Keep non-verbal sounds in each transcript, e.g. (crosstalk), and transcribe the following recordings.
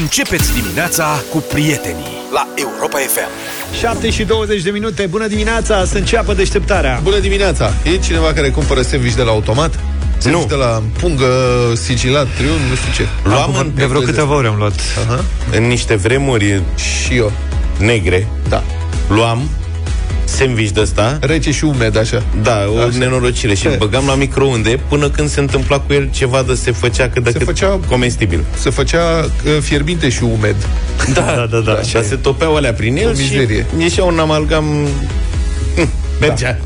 Începeți dimineața cu prietenii la Europa FM. 7 și 20 de minute, bună dimineața, să înceapă deșteptarea. Bună dimineața! E cineva care cumpără sandwich de la automat? Sandwich de la pungă, sigilat, triun, nu știu ce. Luam în, De vreo câteva ore am luat. Aha. în niște vremuri Și eu. negre, Da. luam sandwich de ăsta, Rece și umed, așa. da, o Așa. nenorocire și îl băgam la microunde până când se întâmpla cu el ceva de se făcea cât de Se cât făcea- comestibil. Se făcea uh, fierbinte și umed. Da, (laughs) Da, da, da. Dar se topeau alea prin el O mizerie. și ieșea un amalgam... Hm, Mergea.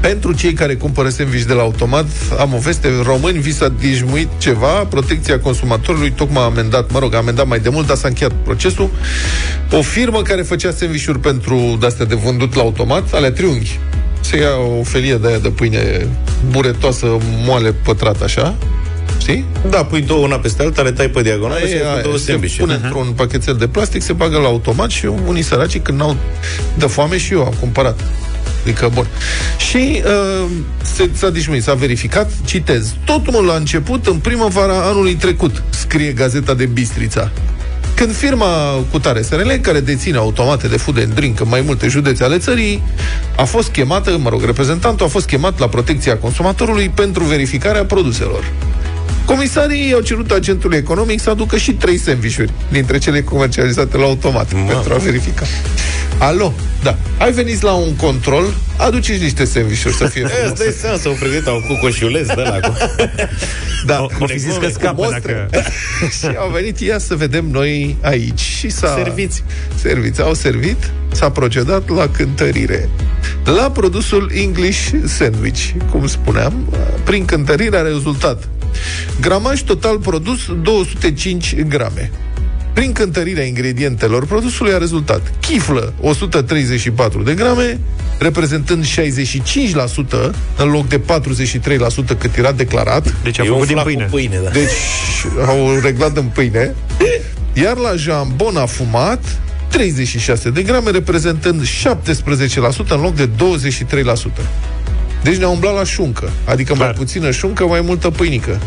Pentru cei care cumpără sandwich de la automat, am o veste, români vi s-a dijmuit ceva, protecția consumatorului tocmai a amendat, mă rog, a amendat mai de mult, dar s-a încheiat procesul. O firmă care făcea sandvișuri pentru de-astea de vândut la automat, alea triunghi. Se ia o felie de aia de pâine buretoasă, moale, pătrată așa, știi? Da, pui două una peste alta, le tai pe diagonală și Aia, ai aia, două se sandwich pune într-un pachetel de plastic, se bagă la automat și unii săraci când n-au de foame și eu am cumpărat. Adică, bun. Și uh, se, s-a dișmuit, s-a verificat, citez. Totul a început în primăvara anului trecut, scrie gazeta de Bistrița. Când firma Cutare SRL, care deține automate de food and drink în mai multe județe ale țării, a fost chemată, mă rog, reprezentantul a fost chemat la protecția consumatorului pentru verificarea produselor. Comisarii au cerut agentului economic să aducă și trei sandvișuri dintre cele comercializate la automat Mamă. pentru a verifica. Alo, da. Ai venit la un control, aduceți niște sandvișuri să fie E, frumos. (laughs) îți dai seama să o pregăteau cu coșiuleț de la cu... (laughs) Da, O, o fi zis că cu scapă mostre. dacă... (laughs) și au venit, ia să vedem noi aici. Și s-a... Serviți. Serviți. Au servit, s-a procedat la cântărire. La produsul English Sandwich, cum spuneam, prin cântărire a rezultat gramaj total produs 205 grame. Prin cântărirea ingredientelor produsului a rezultat chiflă 134 de grame, reprezentând 65% în loc de 43% cât era declarat. Deci a E un făcut din flac pâine. cu pâine, da. Deci au reglat în pâine. Iar la jambon afumat, 36 de grame, reprezentând 17% în loc de 23%. Deci ne-a umblat la șuncă. Adică mai Clar. puțină șuncă, mai multă pâinică.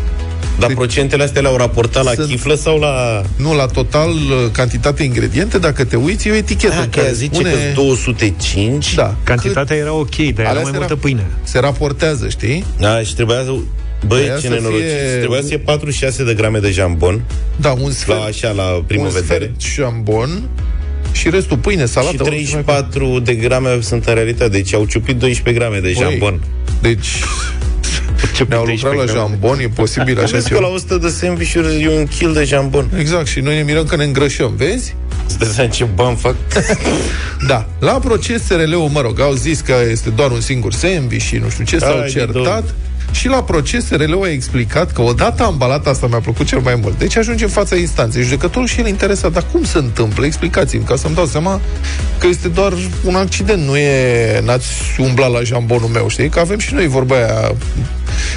Dar Deci- procentele astea le-au raportat la Sunt- chiflă sau la... Nu, la total, uh, cantitate ingrediente, dacă te uiți, e o etichetă Ah, în că care zice spune... că 205? Da, Cantitatea era ok, dar era Alea mai se multă ra- pâine. se raportează, știi? Da, și trebuia să... Băi, Trebuia ce să nenorocit. fie- Trebuia să fie 46 de grame de jambon, Da, un sfert, la așa, la primă un vedere. sfert jambon și restul pâine, salată. Și orice mai 34 de grame sunt în realitate, deci au ciupit 12 grame de Băi, jambon. Deci, ne-au lucrat la jambon, e posibil așa Vezi că ceva. la 100 de sandvișuri e un kil de jambon. Exact, și noi ne mirăm că ne îngrășăm, vezi? Îți dai seama ce bani fac? (laughs) Da. La proces SRL-ul, mă rog, au zis că este doar un singur sandwich și nu știu ce, s-au Hai, certat. domnule. Și la proces SRL-ul a explicat că odată ambalat asta mi-a plăcut cel mai mult. Deci ajunge în fața instanței. Judecătorul și el interesat, dar cum se întâmplă? Explicați-mi, ca să-mi dau seama că este doar un accident, nu e n-ați umblat la jambonul meu, știi? Că avem și noi vorba aia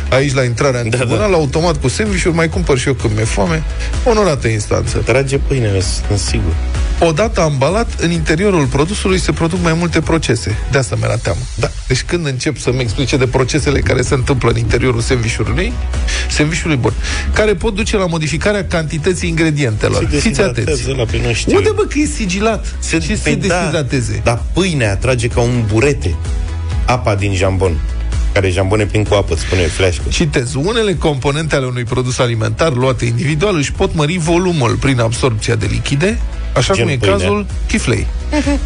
aici la intrarea în Da, tribunal, da. automat cu sandwich mai cumpăr și eu când mi-e foame. Onorată instanță. Trage pâinele, sunt sigur. Odată ambalat, în interiorul produsului se produc mai multe procese. De asta mi-era teamă. Da. Deci când încep să-mi explice de procesele care se întâmplă în interiorul sandvișului, sandvișului bun, care pot duce la modificarea cantității ingredientelor. Se Fiți atenți. deshidratează la pe nu știu. Unde bă că e sigilat? Se, ce se Păi da, deshidrateze? Dar pâinea trage ca un burete apa din jambon. Care jambon e plin cu apă, îți spune fleașcă. Citez, unele componente ale unui produs alimentar luate individual își pot mări volumul prin absorpția de lichide, așa Gen cum e pâinea. cazul chiflei.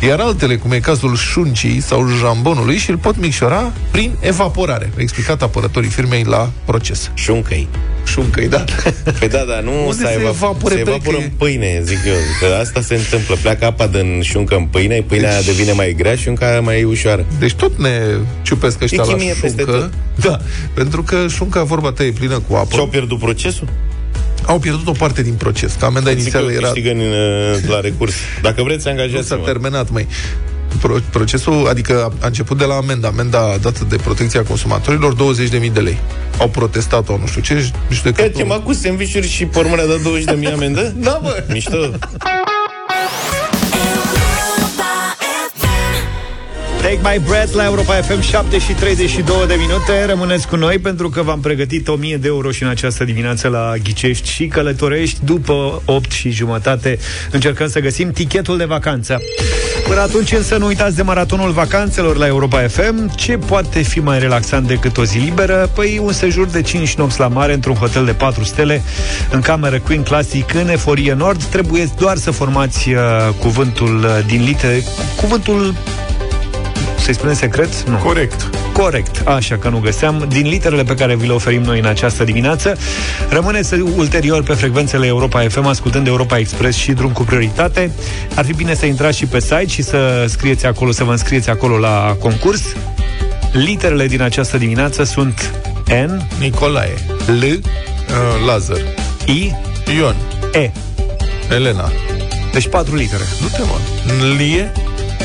Iar altele, cum e cazul șuncii sau jambonului, și îl pot micșora prin evaporare. A explicat apărătorii firmei la proces. Șuncăi. Șuncăi, da. (laughs) Păi da, da, nu Unde să se evap- evapore se evaporă pe- în pâine, zic eu. Că asta se întâmplă. Pleacă apa din șuncă în pâine, pâinea Deci- devine mai grea, șunca aia mai ușoară. Deci tot ne ciupesc ăștia E la chimie peste șuncă. tot. Da, pentru că șunca, vorba ta, e plină cu apă. Și-au pierdut procesul? Au pierdut o parte din proces. Că amenda Zic eu, inițială era... câștigă în, uh, la recurs. Dacă vreți, Nu s-a angajați-mă. terminat, mai. Pro- procesul, adică a început de la amenda, amenda dată de protecția consumatorilor, 20.000 de lei. Au protestat o nu știu ce, Că judecătorul... ce m-a cu sandvișuri și pe urmă ne-a dat 20 de mii amendă? Da, bă! Mișto. (laughs) Take My Breath la Europa FM 7 și 32 de minute. Rămâneți cu noi pentru că v-am pregătit 1000 de euro și în această dimineață la Ghicești și Călătorești. După 8 și jumătate încercăm să găsim tichetul de vacanță. Până atunci însă nu uitați de maratonul vacanțelor la Europa FM Ce poate fi mai relaxant decât o zi liberă? Păi un sejur de 5 nopți la mare într-un hotel de 4 stele În cameră Queen Classic în Eforie Nord. Trebuie doar să formați uh, cuvântul uh, din litere Cuvântul să-i spunem secret? Nu. Corect. Corect, așa că nu găseam. Din literele pe care vi le oferim noi în această dimineață, rămâneți ulterior pe frecvențele Europa FM, ascultând Europa Express și drum cu prioritate. Ar fi bine să intrați și pe site și să scrieți acolo, să vă înscrieți acolo la concurs. Literele din această dimineață sunt N, Nicolae, L, uh, Lazar, I, Ion, E. Elena. Deci patru litere. Nu te mă.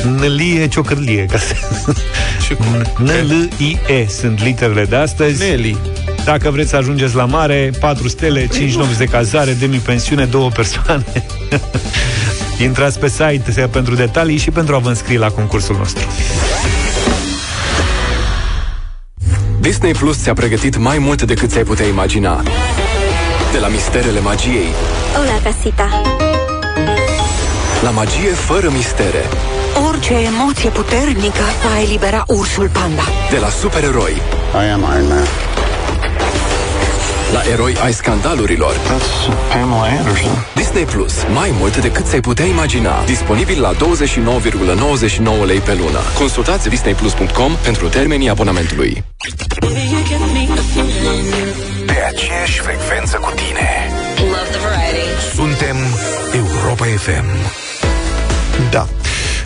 Nlie, Nălie ciocârlie. Ca să... (laughs) și cum? N-L-I-E sunt literele de astăzi. Nelly. Dacă vreți să ajungeți la mare, 4 stele, 5 nopți de cazare, demi-pensiune, două persoane. (laughs) Intrați pe site pentru detalii și pentru a vă înscrie la concursul nostru. Disney Plus ți-a pregătit mai mult decât ți-ai putea imagina. De la misterele magiei Hola, casita. La magie fără mistere, Orice emoție puternică va elibera ursul panda. de la supereroi I am Iron Man. la eroi ai scandalurilor. That's Pamela Anderson. Disney Plus, mai mult decât ți-ai putea imagina. Disponibil la 29,99 lei pe lună. Consultați disneyplus.com pentru termenii abonamentului. Pe aceeași frecvență cu tine Love the variety. Suntem Europa FM Da.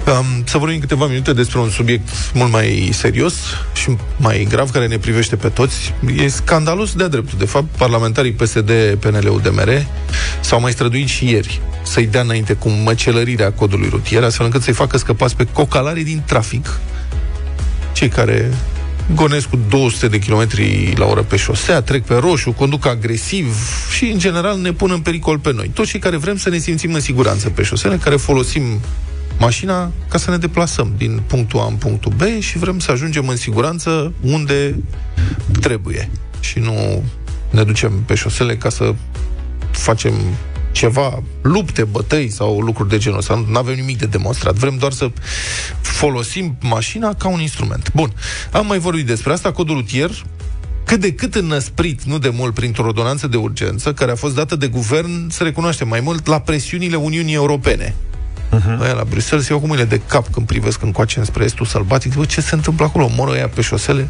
Um, să vorbim câteva minute despre un subiect mult mai serios și mai grav, care ne privește pe toți. E scandalos de-a dreptul. De fapt, parlamentarii PSD, PNL, UDMR s-au mai străduit și ieri să-i dea înainte cu măcelărirea codului rutier, astfel încât să-i facă scăpați pe cocalarii din trafic, cei care gonesc cu 200 de km la oră pe șosea, trec pe roșu, conduc agresiv și, în general, ne pun în pericol pe noi. Toți cei care vrem să ne simțim în siguranță pe șosele, care folosim mașina ca să ne deplasăm din punctul A în punctul B și vrem să ajungem în siguranță unde trebuie și nu ne ducem pe șosele ca să facem ceva, lupte, bătăi sau lucruri de genul ăsta. Nu avem nimic de demonstrat. Vrem doar să folosim mașina ca un instrument. Bun. Am mai vorbit despre asta. Codul rutier cât de cât înăsprit, nu de mult, printr-o ordonanță de urgență, care a fost dată de guvern, să recunoaște mai mult, la presiunile Uniunii Europene. Uh-huh. Aia la Bruxelles se iau cu mâinile de cap când privesc încoace înspre estul sălbatic. Bă, ce se întâmplă acolo? Moră ăia pe șosele?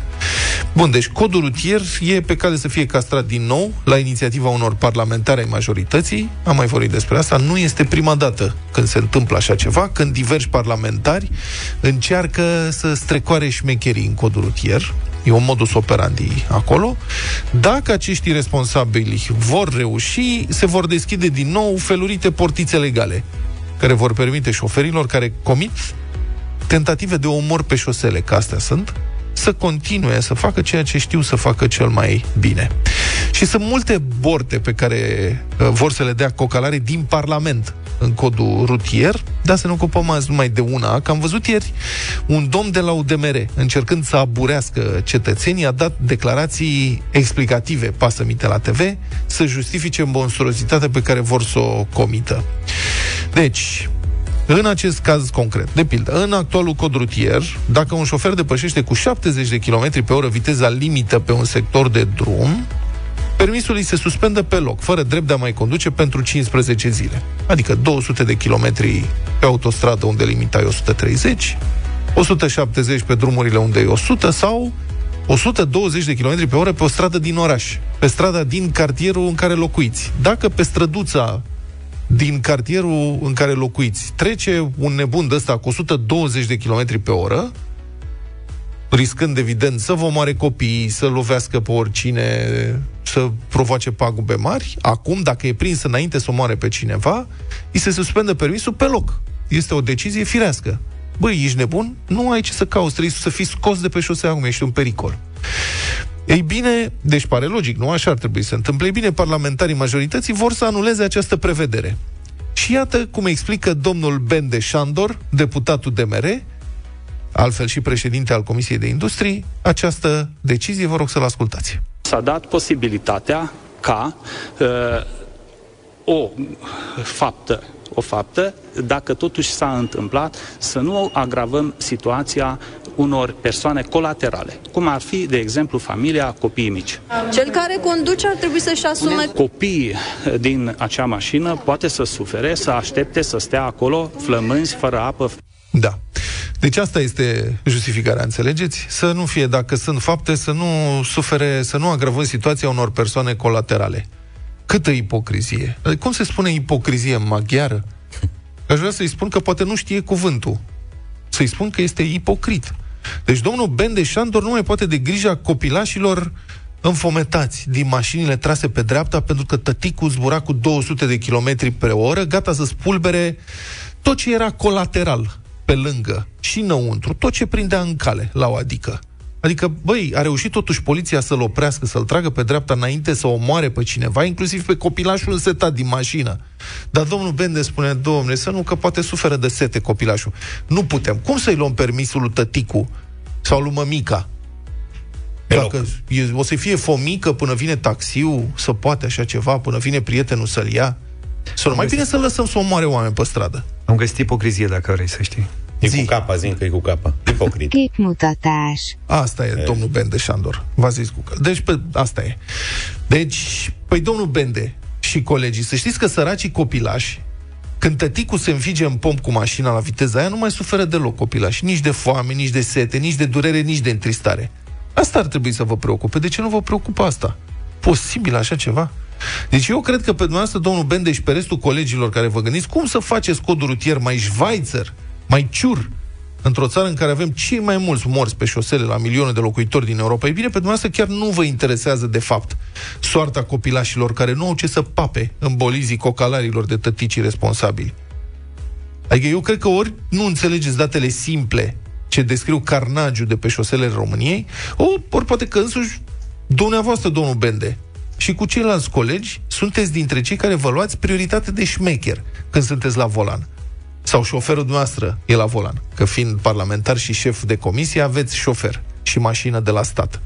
Bun, deci codul rutier e pe cale să fie castrat din nou la inițiativa unor parlamentari ai majorității. Am mai vorbit despre asta. Nu este prima dată când se întâmplă așa ceva, când diversi parlamentari încearcă să strecoare șmecherii în codul rutier. E un modus operandi acolo. Dacă acești responsabili vor reuși, se vor deschide din nou felurite portițe legale care vor permite șoferilor care comit tentative de omor pe șosele, că astea sunt, să continue să facă ceea ce știu să facă cel mai bine. Și sunt multe borte pe care uh, vor să le dea cocalare din Parlament în codul rutier, dar să ne ocupăm azi numai de una, că am văzut ieri un domn de la UDMR, încercând să aburească cetățenii, a dat declarații explicative, pasămite la TV, să justifice monstruozitatea pe care vor să o comită. Deci, în acest caz concret, de pildă, în actualul cod rutier, dacă un șofer depășește cu 70 de km pe oră viteza limită pe un sector de drum, permisul îi se suspendă pe loc, fără drept de a mai conduce pentru 15 zile. Adică 200 de km pe autostradă unde limita e 130, 170 pe drumurile unde e 100 sau 120 de km pe oră pe o stradă din oraș, pe strada din cartierul în care locuiți. Dacă pe străduța din cartierul în care locuiți trece un nebun de ăsta cu 120 de km pe oră, riscând evident să vă moare copiii, să lovească pe oricine, să provoace pagube mari, acum, dacă e prins înainte să omoare pe cineva, îi se suspendă permisul pe loc. Este o decizie firească. Băi, ești nebun? Nu ai ce să cauți, trebuie să fii scos de pe șosea acum, ești un pericol. Ei bine, deci pare logic, nu așa ar trebui să se întâmple. Ei bine, parlamentarii majorității vor să anuleze această prevedere. Și iată cum explică domnul Ben de Șandor, deputatul DMR, altfel și președinte al Comisiei de Industrie, această decizie, vă rog să-l ascultați. S-a dat posibilitatea ca uh, o faptă, o faptă, dacă totuși s-a întâmplat, să nu agravăm situația unor persoane colaterale, cum ar fi, de exemplu, familia, copiii mici. Cel care conduce ar trebui să-și asume... Copiii din acea mașină poate să sufere, să aștepte să stea acolo flămânzi, fără apă. Da. Deci asta este justificarea, înțelegeți? Să nu fie, dacă sunt fapte, să nu sufere, să nu agravăm situația unor persoane colaterale. Câtă ipocrizie. Adică, cum se spune ipocrizie în maghiară? Aș vrea să-i spun că poate nu știe cuvântul. Să-i spun că este ipocrit. Deci domnul Ben de Șandor nu mai poate de grija copilașilor înfometați din mașinile trase pe dreapta pentru că tăticul zbura cu 200 de km pe oră, gata să spulbere tot ce era colateral pe lângă și înăuntru, tot ce prindea în cale la o adică. Adică, băi, a reușit totuși poliția să-l oprească, să-l tragă pe dreapta înainte să omoare pe cineva, inclusiv pe copilașul însetat din mașină. Dar domnul Bende spune, domnule, să nu, că poate suferă de sete copilașul. Nu putem. Cum să-i luăm permisul lui tăticu sau lui mămica? Dacă e, o să fie fomică până vine taxiul, să poate așa ceva, până vine prietenul să-l ia. Să nu mai bine să lăsăm să omoare oameni pe stradă. Am găsit ipocrizie, dacă vrei să știi. E cu capa, zic că e cu capa. Ipocrit. Képmutatás. Asta e, domnul Bende Șandor. V-a zis cu că. Deci, pe, asta e. Deci, păi domnul Bende și colegii, să știți că săracii copilași, când tăticul se înfige în pom cu mașina la viteza aia, nu mai suferă deloc copilași. Nici de foame, nici de sete, nici de durere, nici de întristare. Asta ar trebui să vă preocupe. De ce nu vă preocupă asta? Posibil așa ceva? Deci eu cred că pe dumneavoastră, domnul Bende și pe restul colegilor care vă gândiți, cum să faceți codul rutier mai Schweizer, mai ciur, într-o țară în care avem cei mai mulți morți pe șosele la milioane de locuitori din Europa, e bine, pe dumneavoastră chiar nu vă interesează de fapt soarta copilașilor care nu au ce să pape în bolizii cocalarilor de tăticii responsabili. Adică eu cred că ori nu înțelegeți datele simple ce descriu carnagiul de pe șoselele României, ori, ori poate că însuși dumneavoastră, domnul Bende, și cu ceilalți colegi, sunteți dintre cei care vă luați prioritate de șmecher când sunteți la volan sau șoferul noastră e la volan. Că fiind parlamentar și șef de comisie, aveți șofer și mașină de la stat.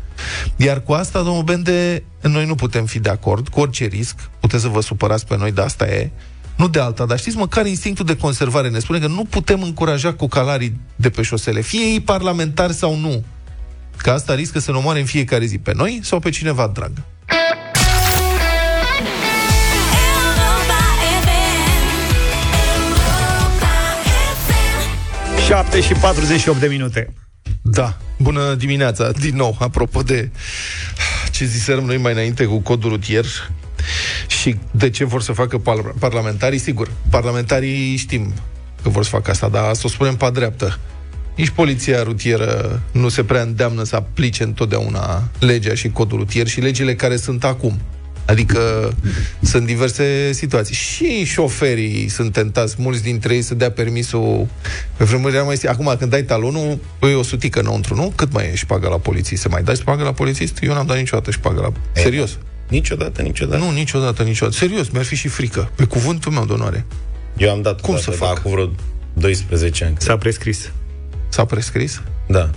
Iar cu asta, domnul Bende, noi nu putem fi de acord cu orice risc. Puteți să vă supărați pe noi, de asta e. Nu de alta, dar știți, măcar instinctul de conservare ne spune că nu putem încuraja cu calarii de pe șosele, fie ei parlamentari sau nu. Că asta riscă să ne omoare în fiecare zi pe noi sau pe cineva drag. 7 și 48 de minute. Da, bună dimineața, din nou, apropo de ce ziserăm noi mai înainte cu codul rutier și de ce vor să facă par- parlamentarii, sigur, parlamentarii știm că vor să facă asta, dar să o spunem pe dreaptă. Nici poliția rutieră nu se prea îndeamnă să aplice întotdeauna legea și codul rutier și legile care sunt acum. Adică sunt diverse situații. Și șoferii sunt tentați, mulți dintre ei, să dea permisul pe vremuri mai Acum, când dai talonul, păi o sutică înăuntru, nu? Cât mai ești șpagă la poliție? Se mai dai șpagă la polițist? Eu n-am dat niciodată și șpagă la... E, Serios. Niciodată, niciodată. Nu, niciodată, niciodată. Serios, mi-ar fi și frică. Pe cuvântul meu de onoare. Eu am dat Cum odată, să dar fac? Acum vreo 12 ani. S-a prescris. S-a prescris? Da.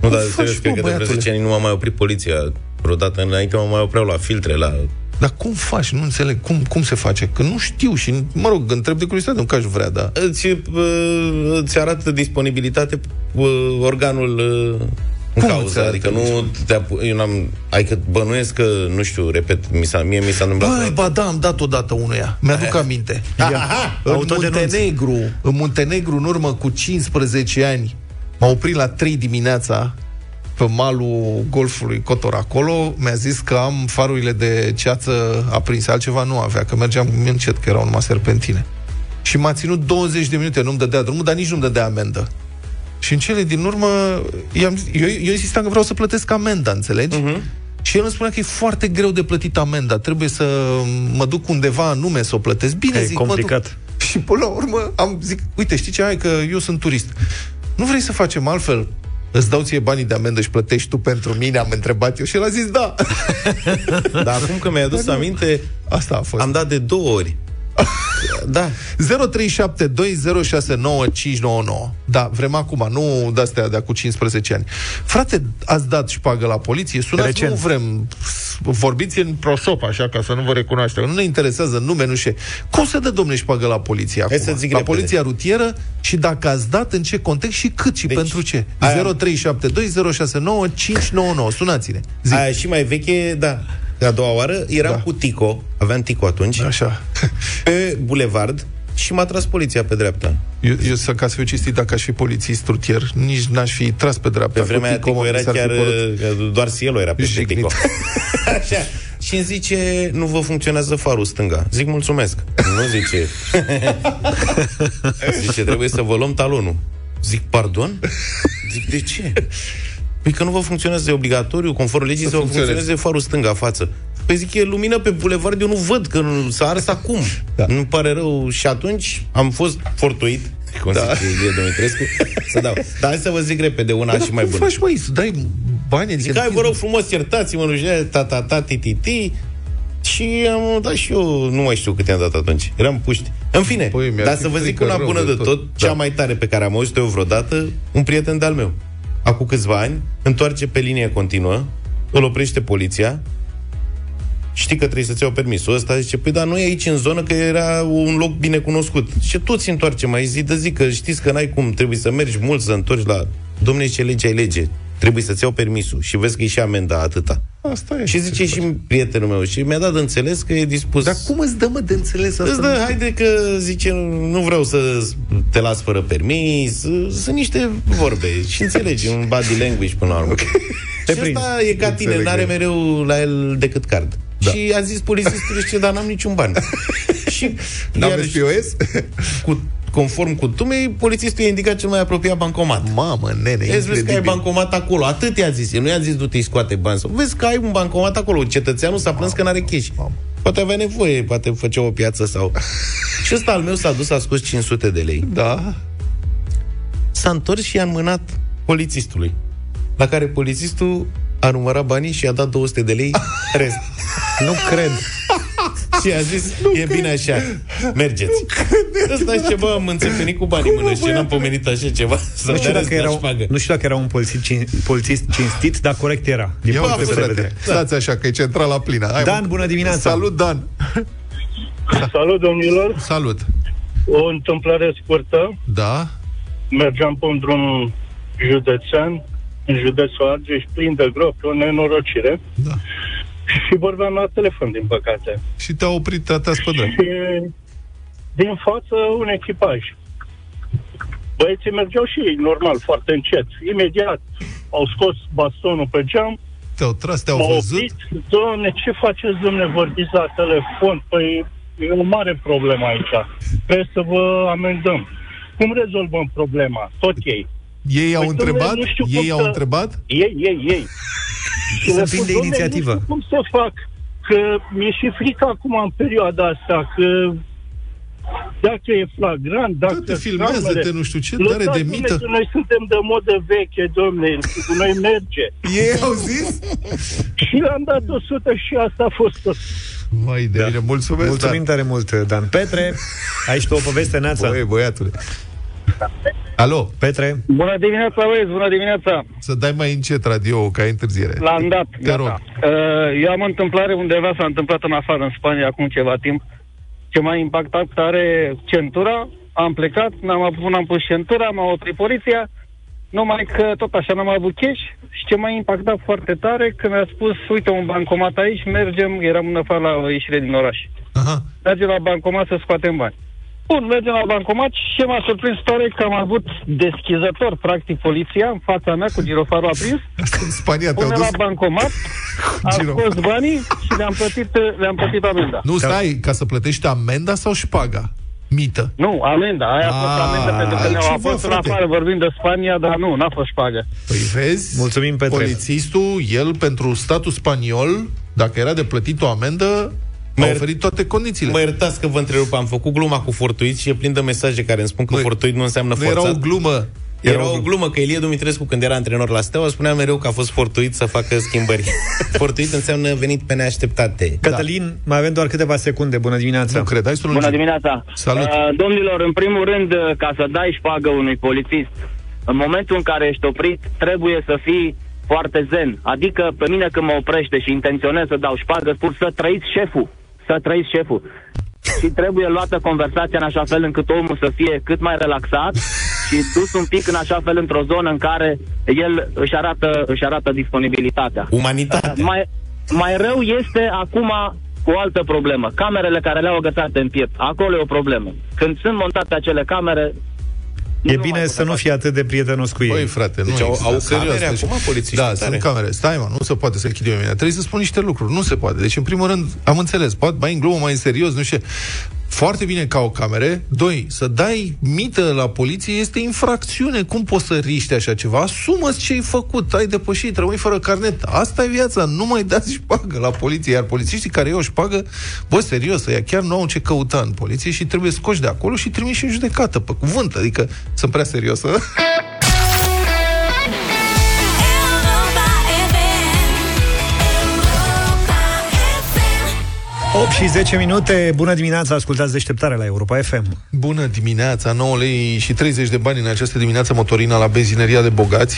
Nu, Cum dar faci, serios, bă, cred că de vreo băiatule? 10 ani nu m-a mai oprit poliția. Vreodată înainte mă mai opreau la filtre, la... Dar cum faci? Nu înțeleg. Cum, cum se face? Că nu știu și, mă rog, întreb de curiozitate, nu că aș vrea, dar... Îți, uh, îți arată disponibilitate uh, organul uh, în Cum îți cauză, arată adică nu te apu- eu n-am, adică bănuiesc că, nu știu, repet, mi s-a, mie mi s-a întâmplat Băi, vreodată. ba da, am dat odată unuia. Mi-aduc aminte. (laughs) În Autodenunț. Muntenegru, în Muntenegru, în urmă cu 15 ani, m-a oprit la 3 dimineața pe malul golfului Cotor acolo, mi-a zis că am farurile de ceață aprinse, altceva nu avea, că mergeam încet, că erau numai serpentine. Și m-a ținut 20 de minute, nu-mi dădea drumul, dar nici nu-mi dădea amendă. Și în cele din urmă, i-am, eu, eu insistam că vreau să plătesc amenda, înțelegi? Uh-huh. Și el îmi spunea că e foarte greu de plătit amenda, trebuie să mă duc undeva anume să o plătesc. Bine, E zic, mă complicat. duc. Și până la urmă am zic, uite, știi ce ai, că eu sunt turist. Nu vrei să facem altfel? Îți dau ție banii de amendă și plătești tu pentru mine, am întrebat eu și el a zis da. (laughs) Dar acum că mi-ai adus aminte, Asta a fost. am dat de două ori (laughs) Da. 0372069599. Da, vrem acum, nu de-astea de acum 15 ani. Frate, ați dat șpagă la poliție? Sunați, Recent. nu vrem. Vorbiți în prosop, așa, ca să nu vă recunoaștem. Nu ne interesează nume, nu știu. Cum se dă, domne, șpagă la poliție acum? să zic la repede. poliția rutieră și dacă ați dat, în ce context și cât și Deci, pentru ce? aia- 0372069599. Sunați-ne. Zi. Aia și mai veche, da. A doua oară eram Da. cu Tico, aveam Tico atunci, Așa. pe bulevard și m-a tras poliția pe dreapta. Eu, eu să, ca să fiu cistit, dacă aș fi polițist rutier, nici n-aș fi tras pe dreapta. Pe vremea aia Cu Tico, Tico mă, era mi s-ar fi chiar, părut- uh, doar Cielo era pe Jignit. Tico. (laughs) Așa. Și îmi zice, nu vă funcționează farul stânga. Zic, mulțumesc. Nu zice. (laughs) zice, trebuie să vă luăm talonul. Zic, pardon? Zic, de ce? Păi că nu vă funcționează, e obligatoriu, conform legii, să, să vă funcționeze. funcționeze farul stânga față. Păi zic, e lumină pe bulevard, eu nu văd, că nu- s-a ars acum. Da. Nu pare rău. Și atunci am fost fortuit, cum da. zice Ilie Dumitrescu, să dau. Dar hai să vă zic repede una Dar și mai cum bună. faci, măi, să dai bani? Adică Zic, hai, vă rog frumos, iertați-mă, nu știu, ta, ta, ta, ti, ti, ti. Și am dat și eu, nu mai știu cât i-am dat atunci. Eram puști. În fine, Păi, mi-ar dar fi să vă zic frică una rău bună de de tot. tot, Da. cea mai tare pe care am auzit-o eu vreodată, un prieten de-al meu. Acum câțiva ani, întoarce pe linie continuă, îl oprește poliția, știi că trebuie să-ți iau permisul ăsta, zice, păi dar nu e aici în zonă, că era un loc bine cunoscut. Și toți întoarce mai zi de zi, că știți că n-ai cum, trebuie să mergi mult, să întorci la... Domne, ce lege ai lege? Trebuie să-ți iau permisul și vezi că e și amenda atâta. Asta e. Și zice și prietenul meu și mi-a dat de înțeles că e dispus. Dar cum îți dă, mă, de înțeles asta? Îți dă, haide că, zice, nu vreau să te las fără permis, sunt niște vorbe și înțelegi, un body language până la urmă. Te și prins. asta e ca tine, Înțeleg, n-are e. mereu la el decât card. Da. Și a zis polițistul, zice, dar n-am niciun ban. (laughs) și N-aveți iarăși, POS? cu, conform cu tumei, polițistul i-a indicat cel mai apropiat bancomat. Mamă, nene, Vezi, vezi că ai incredibil. bancomat acolo. Atât i-a zis. El nu i-a zis du-te scoate bani. Sau, vezi că ai un bancomat acolo. Cetățeanul s-a plâns că n-are cash. mamă. Poate avea nevoie, poate făcea o piață sau... (laughs) și ăsta al meu s-a dus, a scos 500 de lei. Da. S-a întors și i-a înmânat polițistului. La care polițistul a numărat banii și i-a dat 200 de lei (laughs) rest. Nu cred. Și a zis, e bine așa, mergeți. Ăsta zice, bă, am înțepenit cu banii în mână și n-am pomenit așa ceva. Să Nu știu, dea dacă rest la era, șpagă. nu știu dacă era un polițist, cin, polițist cinstit, dar corect era. Din Ia punctul uite, de frate, vedere. stați așa, că e centrala plină. Hai, Dan, mă. bună dimineața. Salut, Dan. Salut, domnilor! Salut. O întâmplare scurtă. Da? Mergeam pe un drum județean, în județul Argeș, plin de gropi, o nenorocire. Da. Și vorbeam la telefon, din păcate. Și te-a oprit, te-a tras pe drept. Și din față un echipaj. Băieții mergeau și ei, normal, foarte încet. Imediat au scos bastonul pe geam, Te-au tras, te-au m-au văzut. oprit. Doamne, ce faceți, domne, vorbiți la telefon? Păi e o mare problemă aici. Trebuie să vă amendăm. Cum rezolvăm problema? Tot ei. Ei au Păi, domnule, întrebat? nu știu Ei cum au să- întrebat? Ei, ei, ei. Și Sunt le plini spun, de "Dom'le, inițiativă." Nu știu cum să fac, că mi-e și frică acum în perioada asta, că dacă e flagrant, dacă... Da, te filmează, camerele- te nu știu ce, Lăsați, dare de dom'le, mită. că Noi suntem de modă veche, domne, cu noi merge. Ei au zis? Și am dat 100 și asta a fost tot. Mai de bine, mulțumesc, Mulțumim tare mult, Dan. Petre, aici tu o poveste, Neața. Dan. Băi, băiatule. Alo, Petre, Bună dimineața, băieți, bună dimineața. să dai mai încet radio că ai întârziere. L-am dat, Te gata. rog. Uh, Eu am o întâmplare undeva, s-a întâmplat în afară, în Spania, acum ceva timp. Ce m-a impactat tare centura, am plecat, n-am, avut, n-am pus centura, m-a oprit poliția, numai că tot așa n-am avut cash și ce m-a impactat foarte tare, că mi-a spus, uite un bancomat aici, mergem, eram în afară la o ieșire din oraș. Aha. Mergem la bancomat să scoatem bani. Bun, mergem la bancomat și ce m-a surprins tare că am avut deschizător, practic, poliția în fața mea cu girofarul aprins, Asta (laughs) în Spania te-au pune dus. la bancomat, a Giro. scos banii și le-am plătit, le-am plătit amenda. Nu, stai, ca să plătești amenda sau șpaga? Mită. Nu, amenda, aia a fost Ah, amenda pentru că ne-au altceva, fost în frate. afară vorbind de Spania, dar nu, n-a fost șpagă. Păi vezi, Mulțumim, Petre. polițistul, el pentru statul spaniol, dacă era de plătit o amendă, a Mă iert- oferit toate condițiile. Mă iertați că vă întrerup, am făcut gluma cu fortuit și e plin de mesaje care îmi spun că Nu- fortuit nu înseamnă nu era forțat. o glumă. Era o glumă că Ilie Dumitrescu, când era antrenor la Steaua, spunea mereu că a fost fortuit să facă schimbări. (laughs) fortuit înseamnă venit pe neașteptate. Cătălin, da. mai avem doar câteva secunde. Bună dimineața! Nu cred, hai să Bună dimineața! Salut! Uh, domnilor, în primul rând, uh, ca să dai șpagă unui polițist, în momentul în care ești oprit, trebuie să fii foarte zen. Adică pe mine când mă oprește și intenționez să dau șpagă, spun să trăiți șeful. Să trăiți șeful. Și trebuie luată conversația în așa fel încât omul să fie cât mai relaxat și dus un pic în așa fel într-o zonă în care el își arată, își arată disponibilitatea. Umanitate. Mai, mai rău este acum cu o altă problemă. Camerele care le-au agățate în piept. Acolo e o problemă. Când sunt montate acele camere, E bine să nu fii atât de prietenos cu ei. Băi, frate, Deci nu au- există. au Serios, camere deci- acum, polițiștii Da, tare. sunt camere. Stai, mă, nu se poate să închide oamenii. Trebuie să spun niște lucruri. Nu se poate. Deci, în primul rând, am înțeles. Poate mai în glumă, mai în serios, nu știu. Ce. Foarte bine ca o camere. Doi, să dai mită la poliție este infracțiune. Cum poți să riști așa ceva? Asumă-ți ce ai făcut. Ai depășit, rămâi fără carnet. Asta e viața. Nu mai dați șpagă la poliție. Iar polițiștii care iau șpagă, bă, serios, ăia chiar nu au ce căuta în poliție și trebuie scoși de acolo și trimiși în judecată, pe cuvânt. Adică, sunt prea serios, 8 și 10 minute, bună dimineața, ascultați deșteptarea la Europa FM. Bună dimineața, 9 lei și 30 de bani în această dimineață motorina la benzineria de bogați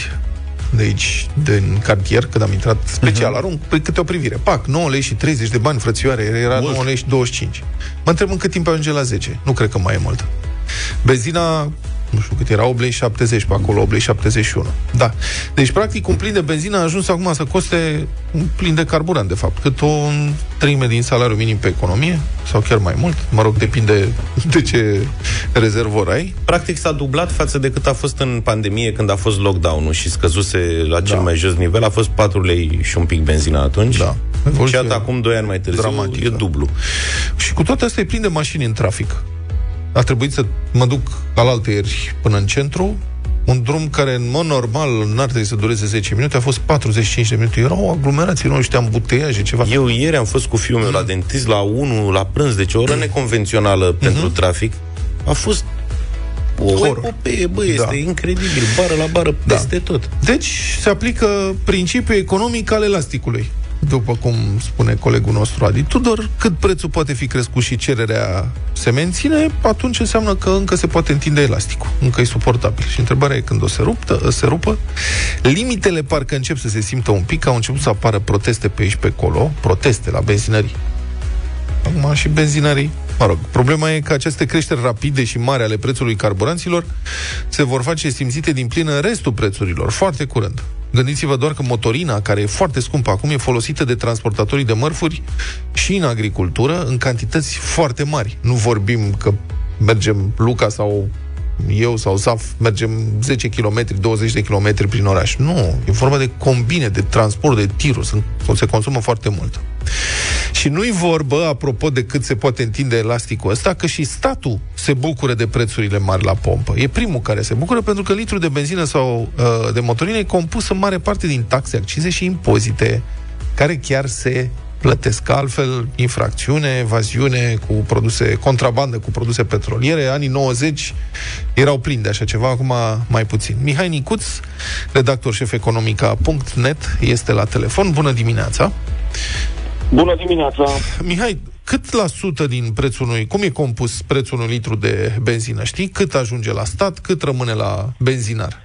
de aici, din cartier, când am intrat special, uh-huh. arunc pe câte o privire. Pac, 9 lei și 30 de bani, frățioare, era 9 lei și 25. Mă întreb în cât timp ajunge la 10. Nu cred că mai e mult. Benzina, nu știu cât era, 8 lei 70 pe acolo, 8 lei 71. Da. Deci, practic, un plin de benzină a ajuns acum să coste un plin de carburant, de fapt, cât o treime din salariul minim pe economie, sau chiar mai mult. Mă rog, depinde (laughs) de ce rezervor ai. Practic s-a dublat față de cât a fost în pandemie când a fost lockdown-ul și scăzuse la cel da. mai jos nivel. A fost 4 lei și un pic benzina atunci. Da. Și iată, acum 2 ani mai târziu, Dramatic, e da. dublu. Și cu toate astea e plin de mașini în trafic. A trebuit să mă duc alaltă ieri până în centru, un drum care în mod normal n-ar trebui să dureze 10 minute, a fost 45 de minute. Era o aglomerație, nu știam, buteiaje, ceva. Eu ieri am fost cu fiul meu la dentist la 1 la prânz, deci o oră neconvențională pentru trafic. A fost o Horror. epopee, bă, este Da. incredibil, bară la bară, Da. peste tot. Deci se aplică principiul economic al elasticului. După cum spune colegul nostru Adi Tudor, cât prețul poate fi crescut și cererea se menține, atunci înseamnă că încă se poate întinde elasticul, încă e suportabil. Și întrebarea e când o să, ruptă, se rupă. Limitele parcă încep să se simtă un pic, au început să apară proteste pe aici pe acolo, proteste la benzinării. Acum și benzinării Mă rog, problema e că aceste creșteri rapide și mari ale prețului carburanților se vor face simțite din plin în restul prețurilor, foarte curând. Gândiți-vă doar că motorina, care e foarte scumpă acum, e folosită de transportatorii de mărfuri și în agricultură în cantități foarte mari. Nu vorbim că mergem Luca sau eu sau Zaf mergem 10 km, 20 de km prin oraș. Nu, e vorba de combine, de transport, de tiruri, sunt, se consumă foarte mult. Și nu-i vorbă, apropo de cât se poate întinde elasticul ăsta, că și statul se bucură de prețurile mari la pompă. E primul care se bucură pentru că litru de benzină sau uh, de motorină e compus în mare parte din taxe, accize și impozite, care chiar se plătesc altfel infracțiune, evaziune cu produse, contrabandă cu produse petroliere. Anii 90 erau plini de așa ceva, acum mai puțin. Mihai Nicuț, redactor șef economica.net, este la telefon. Bună dimineața! Bună dimineața! Mihai, cât la sută din prețul unui, cum e compus prețul unui litru de benzină, știi? Cât ajunge la stat, cât rămâne la benzinar?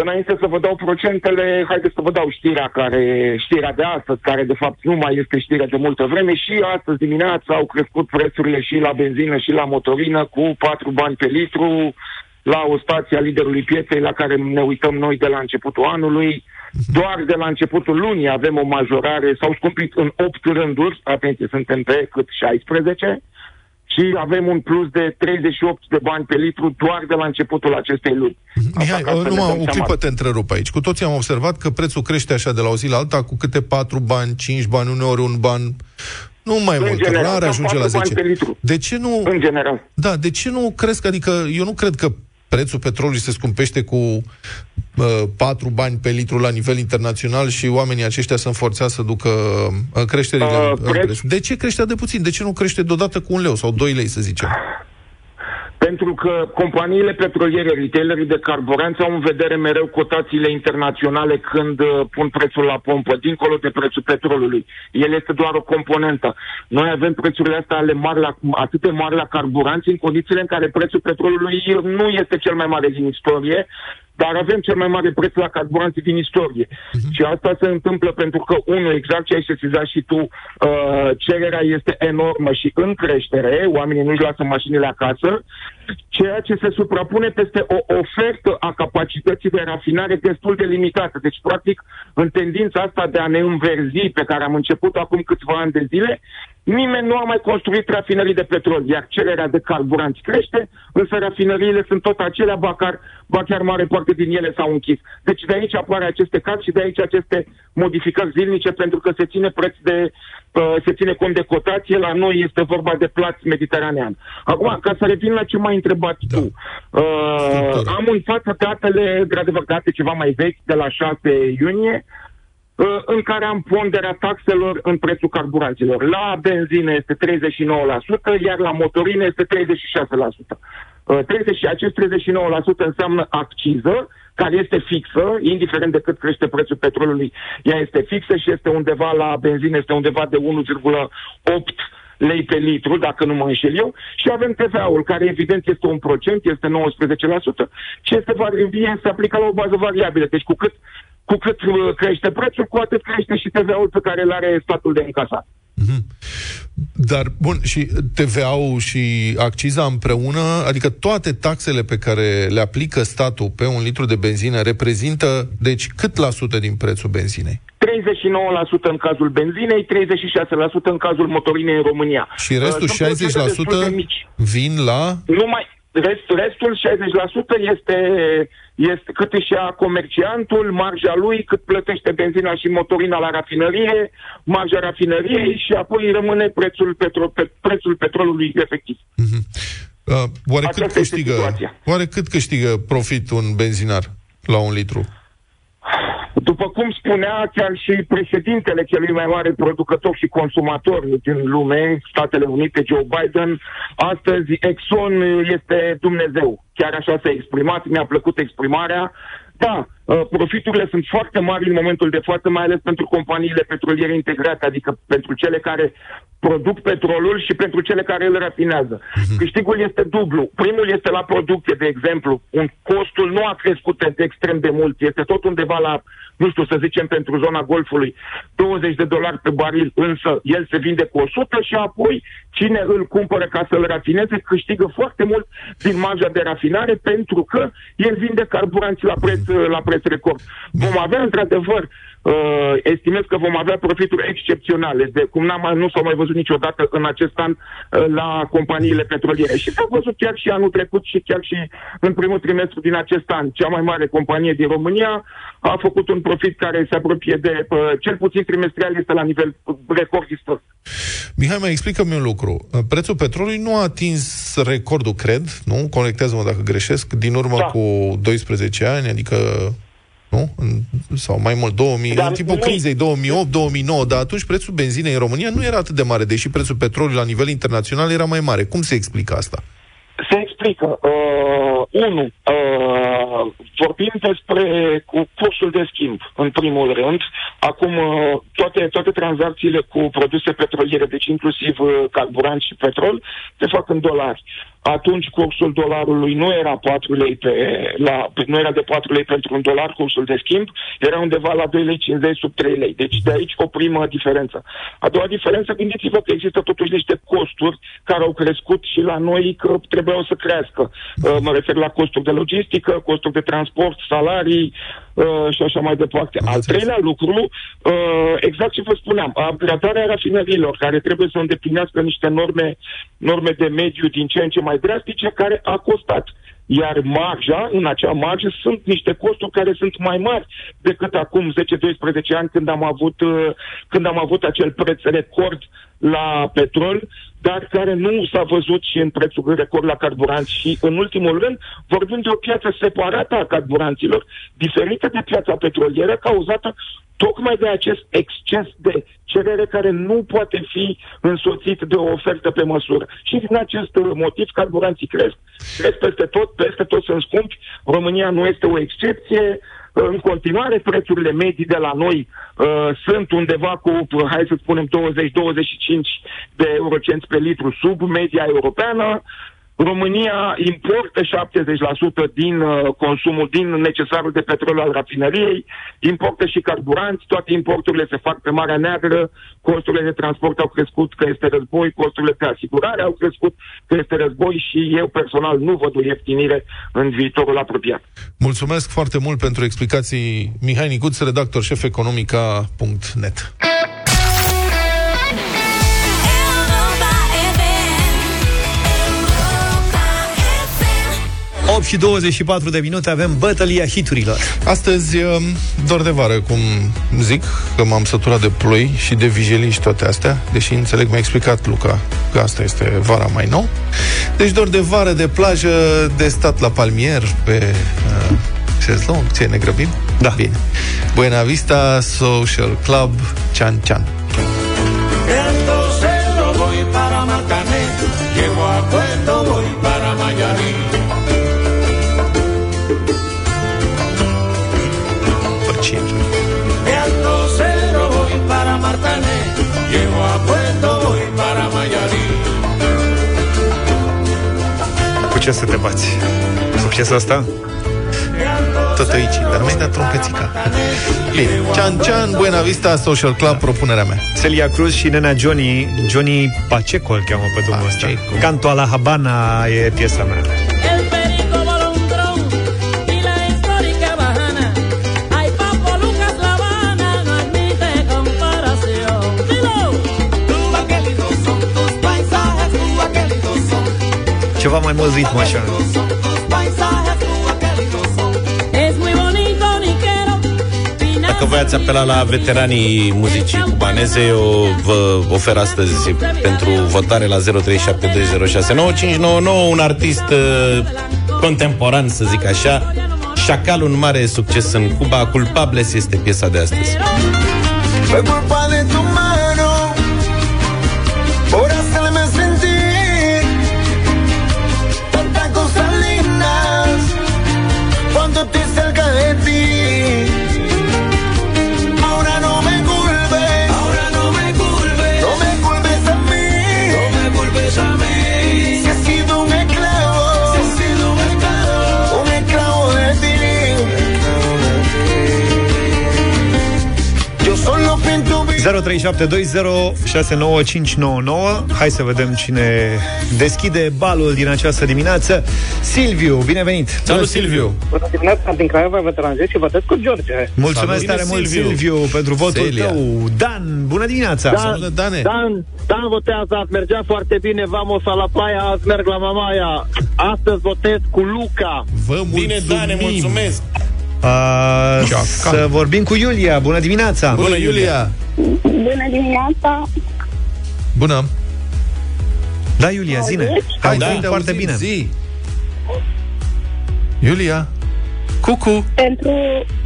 Înainte să vă dau procentele, haideți să vă dau știrea care, știrea de astăzi, care de fapt nu mai este știrea de multă vreme. Și astăzi dimineața au crescut prețurile și la benzină și la motorină cu 4 bani pe litru la o stație a liderului pieței la care ne uităm noi de la începutul anului. Doar de la începutul lunii avem o majorare, s-au scumpit în 8 rânduri, atenție, suntem pe cât 16, și avem un plus de 38 de bani pe litru doar de la începutul acestei luni. Mihai, ca să ne numai dăm o seama. clipă te întrerup aici. Cu toții am observat că prețul crește așa de la o zi la alta cu câte 4 bani, 5 bani, uneori un ban, nu mai În mult, general, rar cam ajunge la 4 bani 10. pe litru. De ce nu... În general. Da, de ce nu cresc? Adică eu nu cred că prețul petrolului se scumpește cu uh, 4 bani pe litru la nivel internațional și oamenii aceștia sunt forțați să ducă uh, creșterile Uh, în preț- preț. De ce crește de puțin? De ce nu crește deodată cu un leu sau 2 lei, să zicem? Pe Pentru că companiile petroliere, retailerii de carburanți au în vedere mereu cotațiile internaționale când uh, pun prețul la pompă, dincolo de prețul petrolului. El este doar o componentă. Noi avem prețurile astea ale mari la, atât de mari la carburanți în condițiile în care prețul petrolului nu este cel mai mare din istorie, dar avem cel mai mare preț la carburanții din istorie. Uh-huh. Și asta se întâmplă pentru că, unul, exact ce ai sesizat și tu, uh, cererea este enormă și în creștere, oamenii nu-și lasă mașinile acasă, ceea ce se suprapune peste o ofertă a capacității de rafinare destul de limitată. Deci, practic, în tendința asta de a ne înverzi, pe care am început acum câțiva ani de zile, nimeni nu a mai construit rafinării de petrol, iar cererea de carburanți crește, însă rafinăriile sunt tot acelea, ba chiar, ba chiar mare parte din ele s-au închis. Deci de aici apare aceste caz și de aici aceste modificări zilnice, pentru că se ține preț de, uh, se ține cont de cotație, la noi este vorba de plați mediteranean. Acum, ca să revin la ce m-ai întrebat da. tu, uh, am în față datele, de date ceva mai vechi, de la 6 iunie, Uh, în care am ponderea taxelor în prețul carburanților. La benzină este 39%, iar la motorină este 36%. 30, uh, acest 39% înseamnă acciză, care este fixă, indiferent de cât crește prețul petrolului, ea este fixă și este undeva la benzină, este undeva de 1,8 lei pe litru, dacă nu mă înșel eu, și avem TVA-ul, care evident este un procent, este 19%, și este, se aplică la o bază variabilă. Deci cu cât cu cât uh, crește prețul, cu atât crește și TVA-ul pe care îl are statul de încasat. Mm-hmm. Dar, bun, și TVA-ul și acciza împreună, adică toate taxele pe care le aplică statul pe un litru de benzină reprezintă, deci, cât la sută din prețul benzinei? 39% în cazul benzinei, 36% în cazul motorinei în România. Și restul uh, 60% vin la... Numai, rest, restul 60% este este cât își ia comerciantul, marja lui, cât plătește benzina și motorina la rafinărie, marja rafinăriei și apoi rămâne prețul, petro, pe, prețul petrolului efectiv. Mm-hmm. Uh, oare, cât câștigă, oare cât câștigă profit un benzinar la un litru? (sighs) După cum spunea chiar și președintele celui mai mare producător și consumator din lume, Statele Unite, Joe Biden, astăzi Exxon este Dumnezeu. Chiar așa s-a exprimat, mi-a plăcut exprimarea. Da, uh, profiturile sunt foarte mari în momentul de față, mai ales pentru companiile petroliere integrate, adică pentru cele care produc petrolul și pentru cele care îl rafinează. Uh-huh. Câștigul este dublu. Primul este la producție, de exemplu. Un costul nu a crescut extrem de mult, este tot undeva la nu știu, să zicem pentru zona Golfului, 20 de dolari pe baril, însă el se vinde cu 100 și apoi cine îl cumpără ca să-l rafineze câștigă foarte mult din marja de rafinare pentru că el vinde carburanți la preț, la preț record. Vom avea într-adevăr uh, estimez că vom avea profituri excepționale, de cum n-am, nu s-au mai văzut niciodată în acest an uh, la companiile petroliere. Și s-a văzut chiar și anul trecut și chiar și în primul trimestru din acest an. Cea mai mare companie din România a făcut un profit care se apropie de, uh, cel puțin trimestrial, este la nivel record istoric. Mihai, mai explică-mi un lucru. Uh, prețul petrolului nu a atins recordul, cred, nu? Conectează-mă dacă greșesc, din urmă da. cu 12 ani, adică nu? În, sau mai mult, 2000, Dar în timpul nu... crizei 2008-2009, dar atunci prețul benzinei în România nu era atât de mare, deși prețul petrolului la nivel internațional era mai mare. Cum se explică asta? Se explică. Uh, unu, uh, vorbim despre cu cursul de schimb, în primul rând. Acum, uh, toate, toate tranzacțiile cu produse petroliere, deci inclusiv uh, carburant și petrol, se fac în dolari. Atunci cursul dolarului nu era 4 lei pe, la, nu era de 4 lei pentru un dolar cursul de schimb, era undeva la 2 lei 50 sub 3 lei. Deci de aici o primă diferență. A doua diferență, gândiți-vă că există totuși niște costuri care au crescut și la noi că trebuiau să crească. Uh, mă refer la costuri de logistică, costuri de transport, salarii uh, și așa mai departe. Al treilea lucru, uh, exact ce vă spuneam, upgradarea rafinărilor, care trebuie să îndeplinească niște norme, norme de mediu din ce în ce mai drastice, care a costat. Iar marja, în acea marjă, sunt niște costuri care sunt mai mari decât acum 10-12 ani când am avut, când am avut acel preț record la petrol, dar care nu s-a văzut și în prețul record la carburanți. Și, în ultimul rând, vorbim de o piață separată a carburanților, diferită de piața petrolieră, cauzată tocmai de acest exces de cerere care nu poate fi însoțit de o ofertă pe măsură. Și din acest motiv carburanții cresc, cresc peste tot, peste tot sunt scumpi. România nu este o excepție. În continuare, prețurile medii de la noi uh, sunt undeva cu, uh, hai să spunem, 20-25 de eurocenți pe litru sub media europeană. România importă 70% din uh, consumul, din necesarul de petrol al rafineriei, importă și carburanți, toate importurile se fac pe Marea Neagră, costurile de transport au crescut că este război, costurile de asigurare au crescut că este război și eu personal nu văd o ieftinire în viitorul apropiat. Mulțumesc foarte mult pentru explicații, Mihai Nicuț, redactor șef economica.net. 8 și 24 de minute avem bătălia hiturilor. Astăzi, um, dor de vară, cum zic, că m-am săturat de ploi și de vijelii și toate astea, deși înțeleg, mi-a explicat Luca că asta este vara mai nou. Deci dor de vară, de plajă, de stat la palmier, pe uh, șezlong, ce ne grăbim? Da. Bine. Buena Vista Social Club Chan Chan. Ce să te bați? Cu piesa asta? Tot aici, dar nu mi-ai dat trompețica. Bine. Chan Chan, Buena Vista Social Club, propunerea mea. Celia Cruz și nena Johnny, Johnny Pacheco îl cheamă pe domnul ăsta. Pacheco. Canto a la Habana e piesa mea. Ceva mai mult ritm așa. Son tus paisajes, Cuba, qué lindos son. Es muy bonito, niquero. Dacă voi ați apelat la veteranii muzicii cubaneze, eu vă ofer astăzi pentru votare la 0372069599 un artist uh, contemporan, să zic așa, Șacal, un mare succes în Cuba, Culpables este piesa de astăzi. Fue culpa 0372069599 Hai să vedem cine deschide balul din această dimineață Silviu, binevenit Salut, Silviu! Bună dimineața, din Craiova, vă tranzit și votez cu George. Mulțumesc Salut, tare mult, Silviu. Silviu, pentru votul Celia. tău Dan, bună dimineața Salut, Dane. Dan, Dan votează, azi mergea foarte bine, vamos la playa, azi merg la Mamaia. Astăzi votez cu Luca. Vă mulțumim. Bine, Dane, mulțumesc! A, Ceaca. Să vorbim cu Iulia, bună dimineața Bună, Iulia! Bună dimineața! Bună! Da, Iulia, zine Hai, da, zi, te foarte auzim, bine Zi. Iulia! Cucu! Pentru,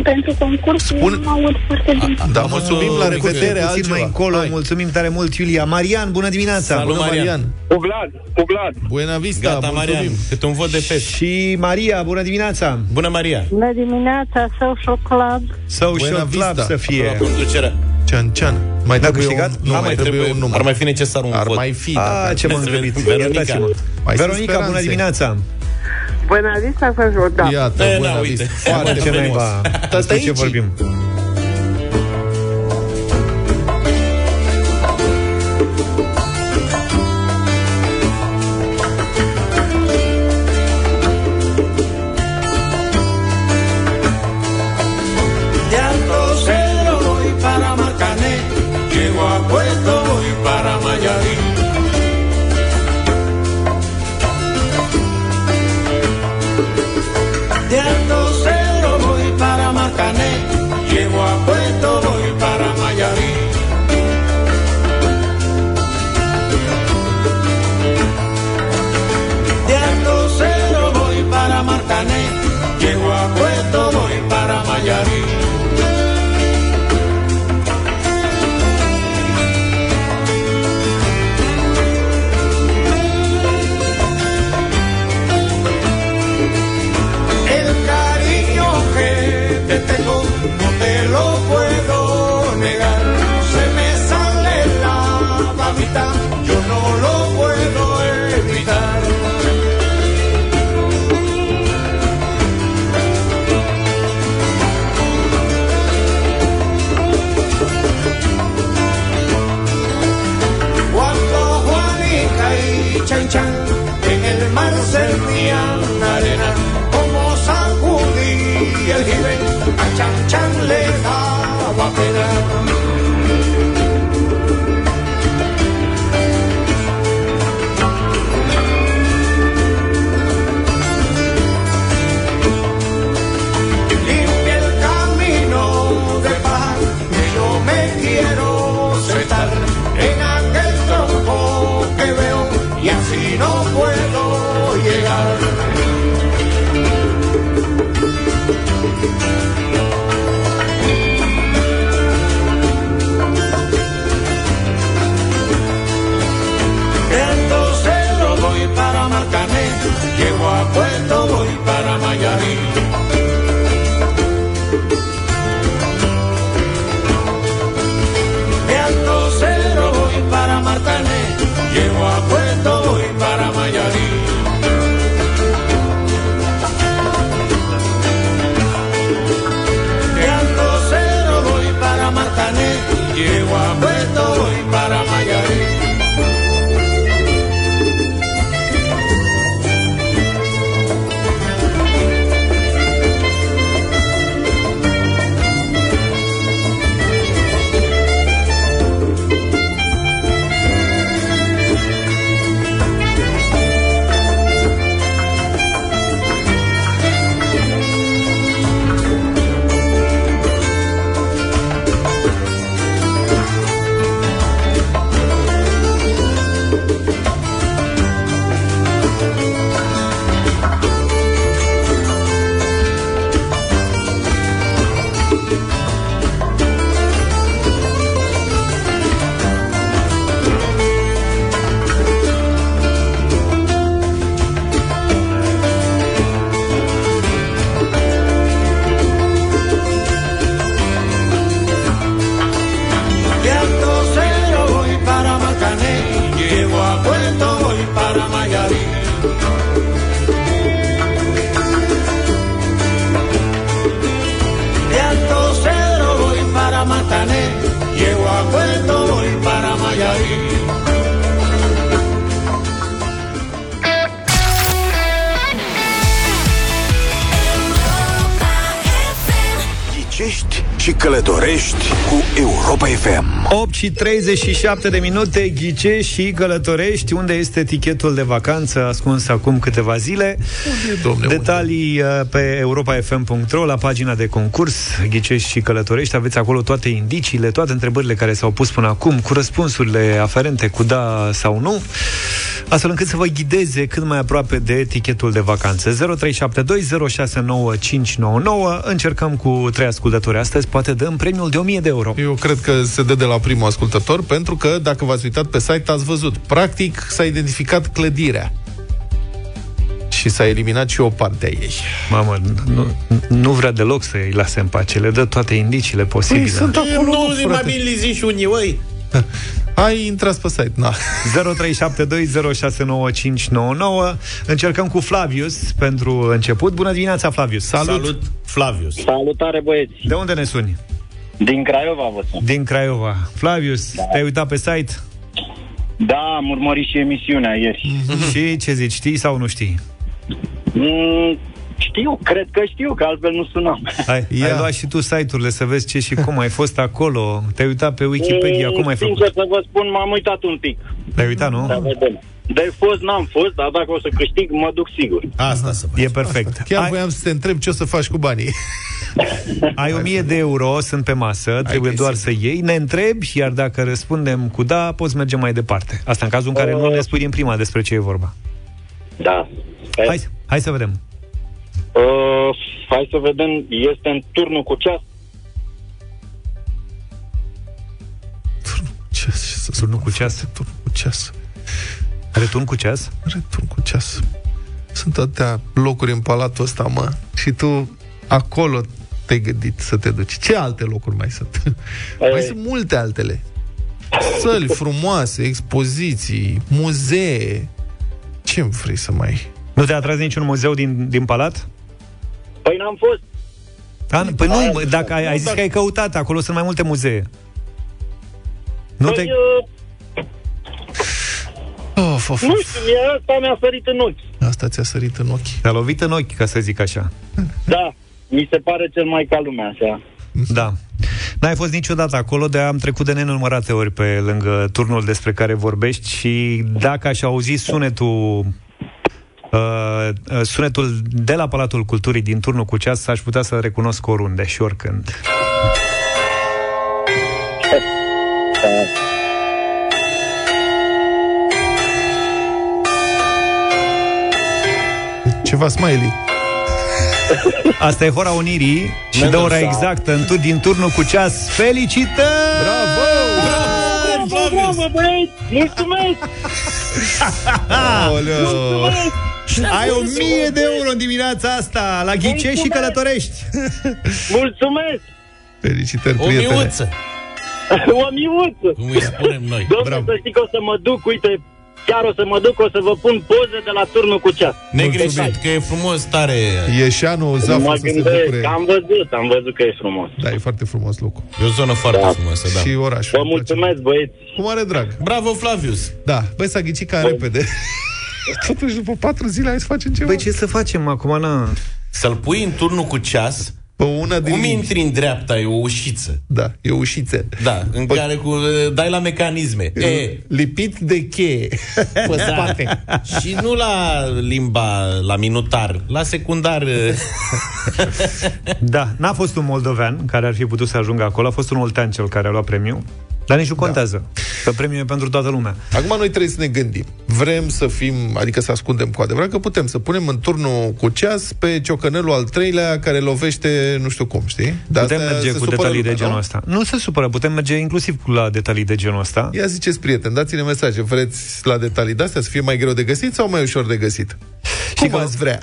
pentru concurs Spun- nu mă aud foarte bine. Da, mulțumim, la revedere, Puțin altceva. mai încolo, Hai. mulțumim tare mult, Iulia Marian, bună dimineața Salut, Bună, Marian. Marian! Cu Vlad, cu Vlad. Buena Vista, Gata, Marian, mulțumim! câte un vot de fest. Și Maria, bună dimineața Bună, Maria! Bună dimineața, Social Club. Social Buena Club Vista. să fie Conducerea. Cean, cean. Mai Ne-a trebuie câștigat? un, nu, Da, mai mai trebuie un număr. Ar mai fi necesar un Ar vot. mai fi, A, dacă- ce m-am Veronica. grăbit Veronica. Iertați-mă. Mai sunt Veronica, bună speranțe. dimineața Bună vista, să da. Iată, E, Buena na, uite. Vista. Foarte Foarte ce frumos. naiba Despre ce Tătăici. vorbim vuelto și 37 de minute, ghicești și călătorești. Unde este etichetul de vacanță ascuns acum câteva zile? Unde e, domne, Detalii uh, pe europafm.ro la pagina de concurs Ghicești și călătorești. Aveți acolo toate indiciile, toate întrebările care s-au pus până acum, cu răspunsurile aferente, cu da sau nu, astfel încât să vă ghideze cât mai aproape de etichetul de vacanță. 0372069599. Încercăm cu trei ascultători astăzi, poate dăm premiul de 1000 de euro. Eu cred că se dă de la primul ascultător, pentru că, dacă v-ați uitat pe site, ați văzut. Practic, s-a identificat clădirea. Și s-a eliminat și o parte a ei. Mamă, nu, nu vrea deloc să îi lase în pace, le dă toate indiciile posibile. Păi, sunt acolo, Nu mă, zi mai frate. bine li zici unii, oi. (laughs) Hai, intrați pe site. Na. (laughs) 0372069599. Încercăm cu Flavius pentru început. Bună dimineața, Flavius. Salut. Salut, Flavius. Salutare, băieți! De unde ne suni? Din Craiova vă sun. Din Craiova. Flavius, da. te-ai uitat pe site? Da, am urmărit și emisiunea ieri. și ce zici, știi sau nu știi? Mm, știu, cred că știu, că altfel nu sunam. Ai, (laughs) ai luat și tu site-urile să vezi ce și cum ai fost acolo. Te-ai uitat pe Wikipedia, cum ai Mm, făcut? Sincer să vă spun, m-am uitat un pic. Te-ai uitat, nu? Da, vedem. De fost n-am fost, dar dacă o să câștig, mă duc sigur. Asta să faci. E perfect. Chiar Ai, voiam să te întreb ce o să faci cu banii. (laughs) ai 1000 de euro, sunt pe masă, trebuie găsit. doar să iei, ne întrebi, iar dacă răspundem cu da, poți merge mai departe. Asta în cazul în care nu ne spui din prima despre ce e vorba. Da. Sper. Hai, hai să vedem. Uh, hai să vedem, este în turnul cu ceas? Ce, ce să Turnul cu ceas? Turn cu ceas. Return cu ceas? Return cu ceas. Sunt atâtea locuri în palatul ăsta, mă. Și tu acolo te-ai gândit să te duci. Ce alte locuri mai sunt? mai sunt multe altele. Săli frumoase, expoziții, muzee. Ce vrei să mai... Nu te-a atras niciun muzeu din, din palat? Păi n-am fost. Da, păi nu, mă, dacă ai, ai zis că ai căutat, acolo sunt mai multe muzee. Nu te... Păi, uh, Of, of, nu of. știu, mie asta mi-a sărit în ochi. Asta ți-a sărit în ochi. Te-a lovit în ochi, ca să zic așa. Da, mi se pare cel mai ca lumea așa. Da. N-ai fost niciodată acolo, de am trecut de nenumărate ori pe lângă turnul despre care vorbești și dacă aș auzi sunetul uh, uh, sunetul de la Palatul Culturii din turnul cu ceas, aș putea să-l recunosc oriunde și oricând. Ceva smiley. Asta e Hora Unirii și Ne de dăm ora seama. exactă în tur, din turnul cu ceas. Felicitări! Bravo! Bravo, bravo, băieți! Mulțumesc! (laughs) Aoleu! Ai o mie de euro în dimineața asta La ghicești și călătorești (laughs) Mulțumesc! Felicitări, O prietene. miuță. (laughs) o miuță! Cum îi spunem noi. Domnule, să știți că o să mă duc, uite, chiar o să mă duc, o să vă pun poze de la turnul cu ceas. Negreșit, că e frumos, tare. E și anul Zafă mă să se gândesc, bucure. că am văzut, am văzut că e frumos. Da, e foarte frumos locul. E o zonă foarte frumoasă, da. Și orașul. Vă mulțumesc, băieți. Cu mare drag. Bravo, Flavius. Da, băi, s-a ghicit cam repede. Totuși, după patru zile, hai să facem ceva. Băi, ce să facem acum, na? Să-l pui în turnul cu ceas, Pe una din... cum intri în dreapta? E o ușiță. Da, e o ușiță. Da, în care cu, dai la mecanisme. E, Lipit de cheie (laughs) pe spate. și nu la limba, la minutar, la secundar. Da, n-a fost un moldovean care ar fi putut să ajungă acolo, a fost un oltean cel care a luat premiul. Dar nici nu contează, că premiul e pentru toată lumea. Acum noi trebuie să ne gândim. Vrem să fim, adică să ascundem cu adevărat, că putem să punem în turnul cu ceas pe ciocănelul al treilea care lovește nu știu cum, știi? Dar putem astea merge se cu supără detalii lumea, de genul nu? ăsta. Nu se supără, putem merge inclusiv cu la detalii de genul ăsta. Ia ziceți, prieten, dați-ne mesaje. Vreți la detalii de-astea să fie mai greu de găsit sau mai ușor de găsit? Cum că- ați vrea?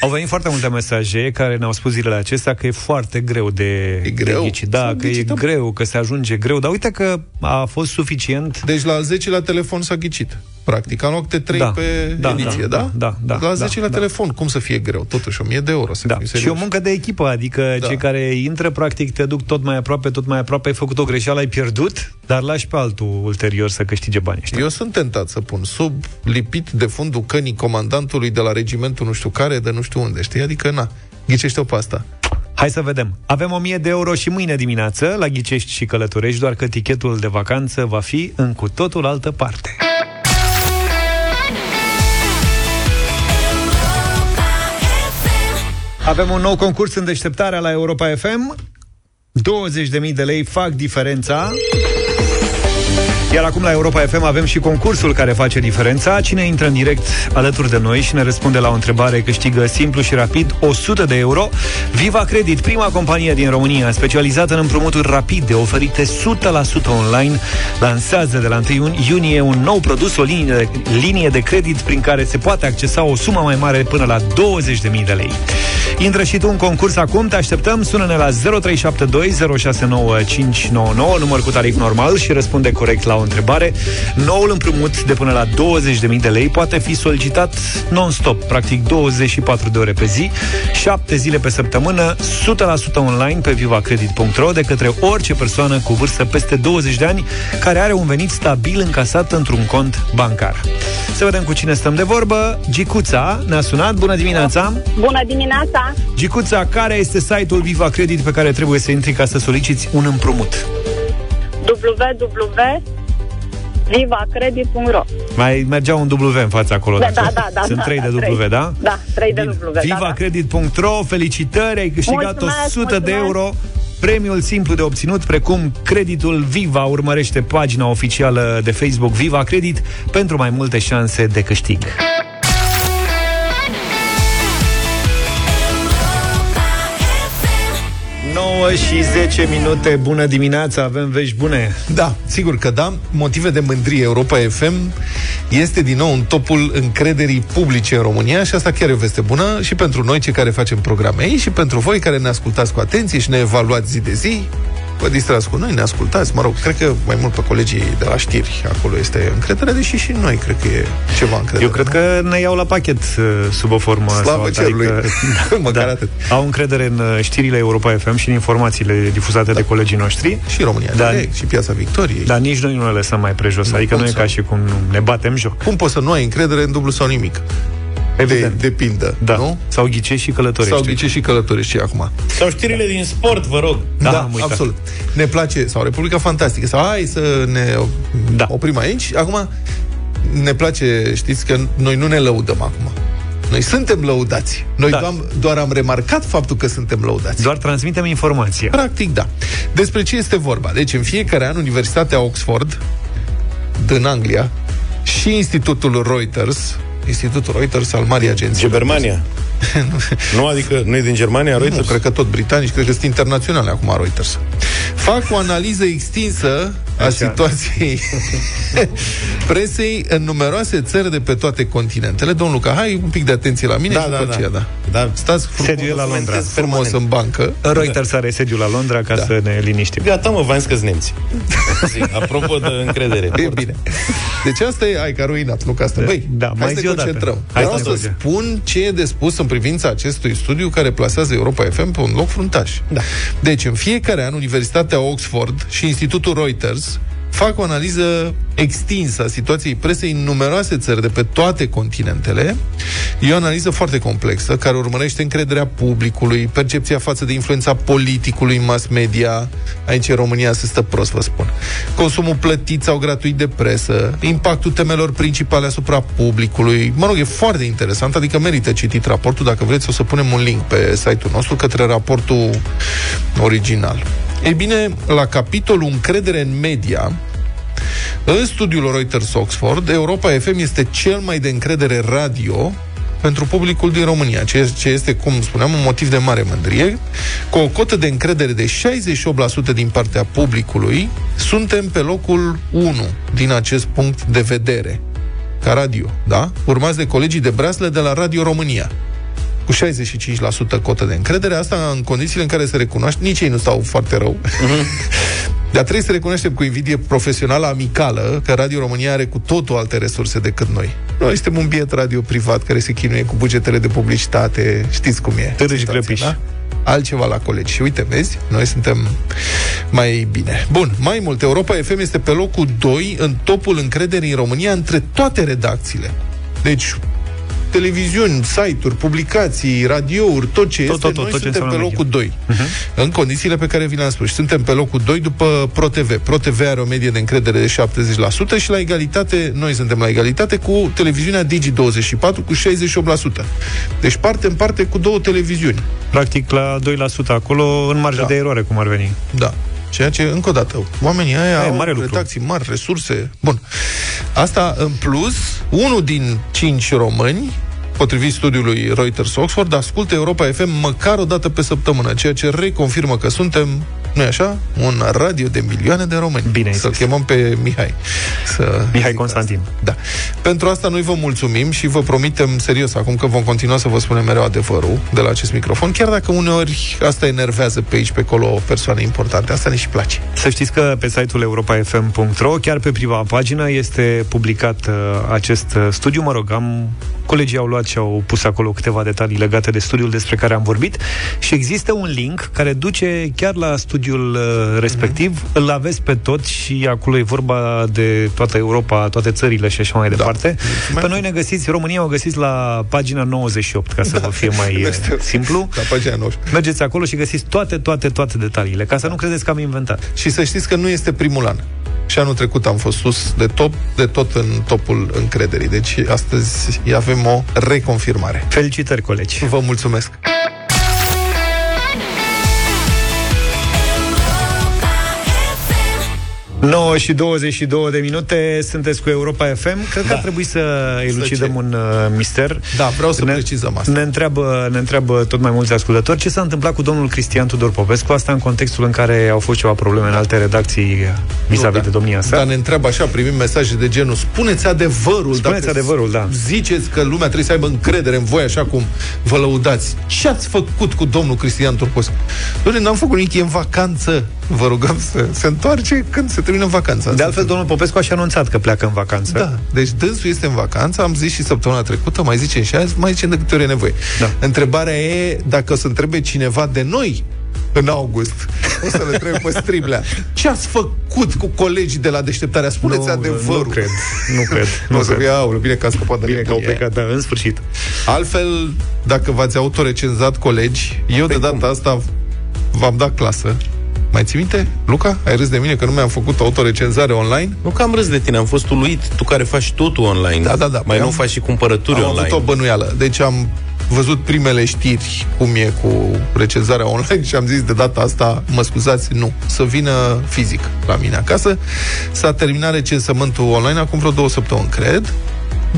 Au venit foarte multe mesaje care ne-au spus zilele acestea că e foarte greu de, E greu? de ghicit. Da, S-a că e ghicit, da. greu, că se ajunge greu. Dar uite că a fost suficient. Deci la al 10 la telefon s-a ghicit. Practic, am luat câte 3 Da, pe da, ediție, da, da? da, da, La al da, 10 la da. telefon, cum să fie greu? Totuși, 1000 de euro să Da. fim Și o serios. muncă de echipă, adică Da. cei care intră, practic, te duc tot mai aproape, tot mai aproape, ai făcut o greșeală, ai pierdut, dar lași pe altul ulterior să câștige banii ăștia. Eu sunt tentat să pun sub lipit de fundul cănii comandantului de la regimentul nu știu care, de nu știu unde, știi? Adică, na, ghicește-o pe asta. Hai să vedem. Avem 1000 de euro și mâine dimineață la Ghicești și Călătorești, doar că tichetul de vacanță va fi în cu totul altă parte. Avem un nou concurs în deșteptarea la Europa FM. 20.000 de lei fac diferența. Iar acum la Europa FM avem și concursul care face diferența. Cine intră în direct alături de noi și ne răspunde la o întrebare câștigă simplu și rapid 100 de euro. Viva Credit, prima companie din România specializată în împrumuturi rapide, oferite 100% online, lansează de la 1 iunie un nou produs, o linie de, linie de credit prin care se poate accesa o sumă mai mare până la 20.000 de lei. Intră și tu în concurs acum, te așteptăm, sună-ne la 0372 069599, număr cu tarif normal și răspunde corect la o întrebare. Noul împrumut de până la 20.000 de lei poate fi solicitat non-stop, practic 24 de ore pe zi, 7 zile pe săptămână, 100% online pe vivacredit.ro de către orice persoană cu vârstă peste 20 de ani care are un venit stabil încasat într-un cont bancar. Să vedem cu cine stăm de vorbă. Gicuța ne-a sunat. Bună dimineața! Bună dimineața! Gicuța, care este site-ul Viva Credit pe care trebuie să intri ca să soliciți un împrumut? www.vivacredit.ro Mai mergea un W în fața acolo. Da, dacă- da, da, da, Sunt da, trei da, de trei. W, da? Da, 3 de W, da, da. Vivacredit.ro, felicitări, ai câștigat Mulțumesc, 100 de mulțumesc. euro. Premiul simplu de obținut, precum creditul Viva, urmărește pagina oficială de Facebook Viva Credit pentru mai multe șanse de câștig. 9 și 10 minute, bună dimineața, avem vești bune. Da, sigur că da. Motive de mândrie Europa FM este din nou în topul încrederii publice în România și asta chiar e o veste bună și pentru noi, cei care facem programe aici și pentru voi care ne ascultați cu atenție și ne evaluați zi de zi. Vă distrați cu noi, ne ascultați, mă rog, cred că mai mult pe colegii de la știri acolo este încredere, deși și noi cred că e ceva încredere. Eu cred că ne iau la pachet uh, sub o formă sau Slavă alta, cerului, (laughs) măcar da, atât. Au încredere în uh, știrile Europa FM și în informațiile difuzate de colegii noștri. Și România Da. Direct, și Piața Victoriei. Dar nici noi nu le lăsăm mai prejos, Nu, adică cum nu e să? ca și cum ne batem joc. Cum poți să nu ai încredere în dublu sau nimic? Evident. De, de pildă, Da. nu? Sau ghicești și călătorești. Sau ghicești și călătorești și acum. Sau știrile din sport, vă rog. Da, Da, da am uitat. absolut. Ne place, sau Republica Fantastică, sau hai să ne Da. oprim aici. Acum, ne place, știți că noi nu ne lăudăm acum. Noi suntem lăudați. Noi Da. doar, doar am remarcat faptul că suntem lăudați. Doar transmitem informația. Practic, da. Despre ce este vorba? Deci, în fiecare an, Universitatea Oxford, din Anglia, și Institutul Reuters, Institutul Reuters al Marii Agenții. Germania. (laughs) nu, adică nu e din Germania, Nu, Reuters? cred că tot britanici, cred că sunt internaționale acum Reuters. Fac o analiză extinsă a Așa. situației (laughs) presei în numeroase țări de pe toate continentele. Domnul Luca, hai un pic de atenție la mine Da, și da, după da. aceea, da. Da. Stați frumos, Sediul e la Londra. documentez frumos în bancă. Reuters are sediul la Londra ca Da. să ne liniștim. Gata, mă, v-am zis că nemți. (laughs) Zi, apropo de încredere. E bine. Deci asta e, ai că a ruinat, nu ca asta. Da. Băi, Da, hai mai să zi ne o dată. concentrăm. Hai Vreau să să ne concentrăm. spun ce e de spus în privința acestui studiu care plasează Europa FM pe un loc fruntaș. Da. Deci, în fiecare an, Universitatea Oxford și Institutul Reuters fac o analiză extinsă a situației presei în numeroase țări de pe toate continentele. E o analiză foarte complexă, care urmărește încrederea publicului, percepția față de influența politicului în mass media. Aici, în România, se stă prost, vă spun. Consumul plătit sau gratuit de presă, impactul temelor principale asupra publicului. Mă rog, e foarte interesant, adică merită citit raportul. Dacă vreți, o să punem un link pe site-ul nostru către raportul original. Ei bine, la capitolul încredere în media, în studiul Reuters Oxford, Europa FM este cel mai de încredere radio pentru publicul din România, ceea ce este, cum spuneam, un motiv de mare mândrie. Cu o cotă de încredere de 68% din partea publicului, suntem pe locul 1 din acest punct de vedere, ca radio, da? Urmați de colegii de braslă de la Radio România cu 65% cotă de încredere, asta în condițiile în care se recunoaște, nici ei nu stau foarte rău, (laughs) dar trebuie să recunoaștem cu invidie profesională amicală că Radio România are cu totul alte resurse decât noi. Noi suntem un biet radio privat care se chinuie cu bugetele de publicitate, știți cum e. Târâși situația, grăpiși. da? altceva la colegi. Și uite, vezi, noi suntem mai bine. Bun, mai mult, Europa FM este pe locul 2 în topul încrederii în România între toate redacțiile. Deci, televiziuni, site-uri, publicații, radiouri, tot ce Tot, este, tot, tot, noi tot ce suntem pe înseamnă locul 2. Uh-huh. În condițiile pe care vi le-am spus. Și Suntem pe locul 2 după ProTV. ProTV are o medie de încredere de 70% și la egalitate, noi suntem la egalitate cu televiziunea Digi24 cu 68%. Deci parte în parte cu două televiziuni. Practic la 2% acolo, în marja Da. de eroare, cum ar veni. Da. Ceea ce, încă o dată, oamenii aia Aia e au mare lucru. redacții mari, resurse. Bun. Asta, în plus, unul din cinci români potrivit studiului Reuters-Oxford, ascultă Europa FM măcar o dată pe săptămână, ceea ce reconfirmă că suntem, nu așa, un radio de milioane de români. Bine ai Să-l zis. chemăm pe Mihai. Să Mihai zic Constantin. Asta. Da. Pentru asta noi vă mulțumim și vă promitem serios acum că vom continua să vă spunem mereu adevărul de la acest microfon, chiar dacă uneori asta enervează pe aici, pe acolo, o persoană importante. Asta ne și place. Să știți că pe site-ul europafm.ro, chiar pe prima pagină, este publicat uh, acest uh, studiu. Mă rog, am, colegii au luat și au pus acolo câteva detalii legate de studiul despre care am vorbit și există un link care duce chiar la studiul uh, respectiv. Mhm. Îl aveți pe tot și acolo e vorba de toată Europa, toate țările și așa mai departe. Pe noi ne găsiți, România o găsiți la pagina 98, ca să vă fie mai (laughs) uh, Este- simplu. La pagina 90. Mergeți acolo și găsiți toate, toate, toate detaliile, ca să nu credeți că am inventat. Și să știți că nu este primul an. Și anul trecut am fost sus de top, de tot în topul încrederii. Deci astăzi avem o reconfirmare. Felicitări, colegi! Vă mulțumesc! 9 și 22 de minute, sunteți cu Europa FM. Cred că Da. ar trebui să elucidăm ce? un uh, mister. Da, vreau să ne, precizăm asta. Ne întreabă, ne întreabă tot mai mulți ascultători ce s-a întâmplat cu domnul Cristian Tudor Popescu, asta în contextul în care au fost ceva probleme în alte redacții vis-a-vis Nu, da. de domnia sa. Dar ne întreabă așa, primim mesaje de genul Spuneți adevărul Spuneți dacă adevărul, da. Ziceți că lumea trebuie să aibă încredere în voi așa cum vă lăudați Ce ați făcut cu domnul Cristian Turcos? Doamne, n-am făcut nimic, e în vacanță Vă rugăm să se întoarce când se termină vacanța De altfel, domnul Popescu a și anunțat că pleacă în vacanță. Da, deci dânsul este în vacanță, am zis și săptămâna trecută, mai zicem și azi, mai zicem de câte ori e nevoie. Da. Întrebarea e dacă o să întrebe cineva de noi în august. O să le întrebe pe striblea. (laughs) Ce ați făcut cu colegii de la deșteptarea? Spuneți Nu, adevărul. Nu cred, nu (laughs) cred. Nu Nu o să cred. fie, aulă, bine că a scăpat de Bine că au nebunie. plecat, da, în sfârșit. Altfel, dacă v-ați autorecenzat colegi, eu de data asta v-am dat clasă. Mai ții minte? Luca, ai râs de mine că nu mi-am făcut autorecenzare online? Nu că am râs de tine, am fost uluit. Tu care faci totul online. Da, da, da. Mai Păi nu am- faci și cumpărături am online. avut o bănuială. Deci am văzut primele știri cum e cu recenzarea online și am zis de data asta, mă scuzați, nu, să vină fizic la mine acasă. S-a terminat recensământul online acum vreo două săptămâni, cred.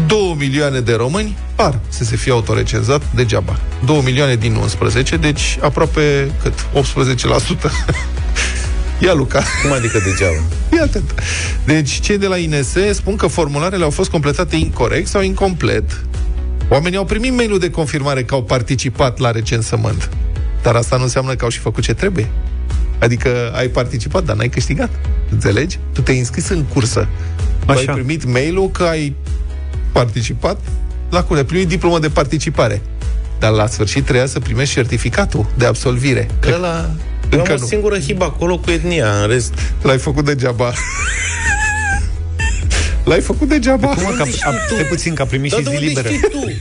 2 milioane de români par să se fie autorecenzat degeaba. 2 milioane din 11, deci aproape cât? 18%. (laughs) Ia, Luca. Cum adică degeaba? (laughs) Ia atât. Deci, cei de la INS spun că formularele au fost completate incorrect sau incomplet. Oamenii au primit mail de confirmare că au participat la recensământ. Dar asta nu înseamnă că au și făcut ce trebuie. Adică ai participat, dar n-ai câștigat. Înțelegi? Tu te-ai înscris în cursă. Tu ai Așa. primit mail-ul că ai participat la cum ai primit diplomă de participare. Dar la sfârșit trebuia să primești certificatul de absolvire. Că Ăla... Eu Încă am o nu. singură hibă acolo cu etnia, în rest... l-ai făcut degeaba. L-ai făcut degeaba. Cum mă, că a, stai puțin, că a primit Dar și de zi unde liberă. știi tu?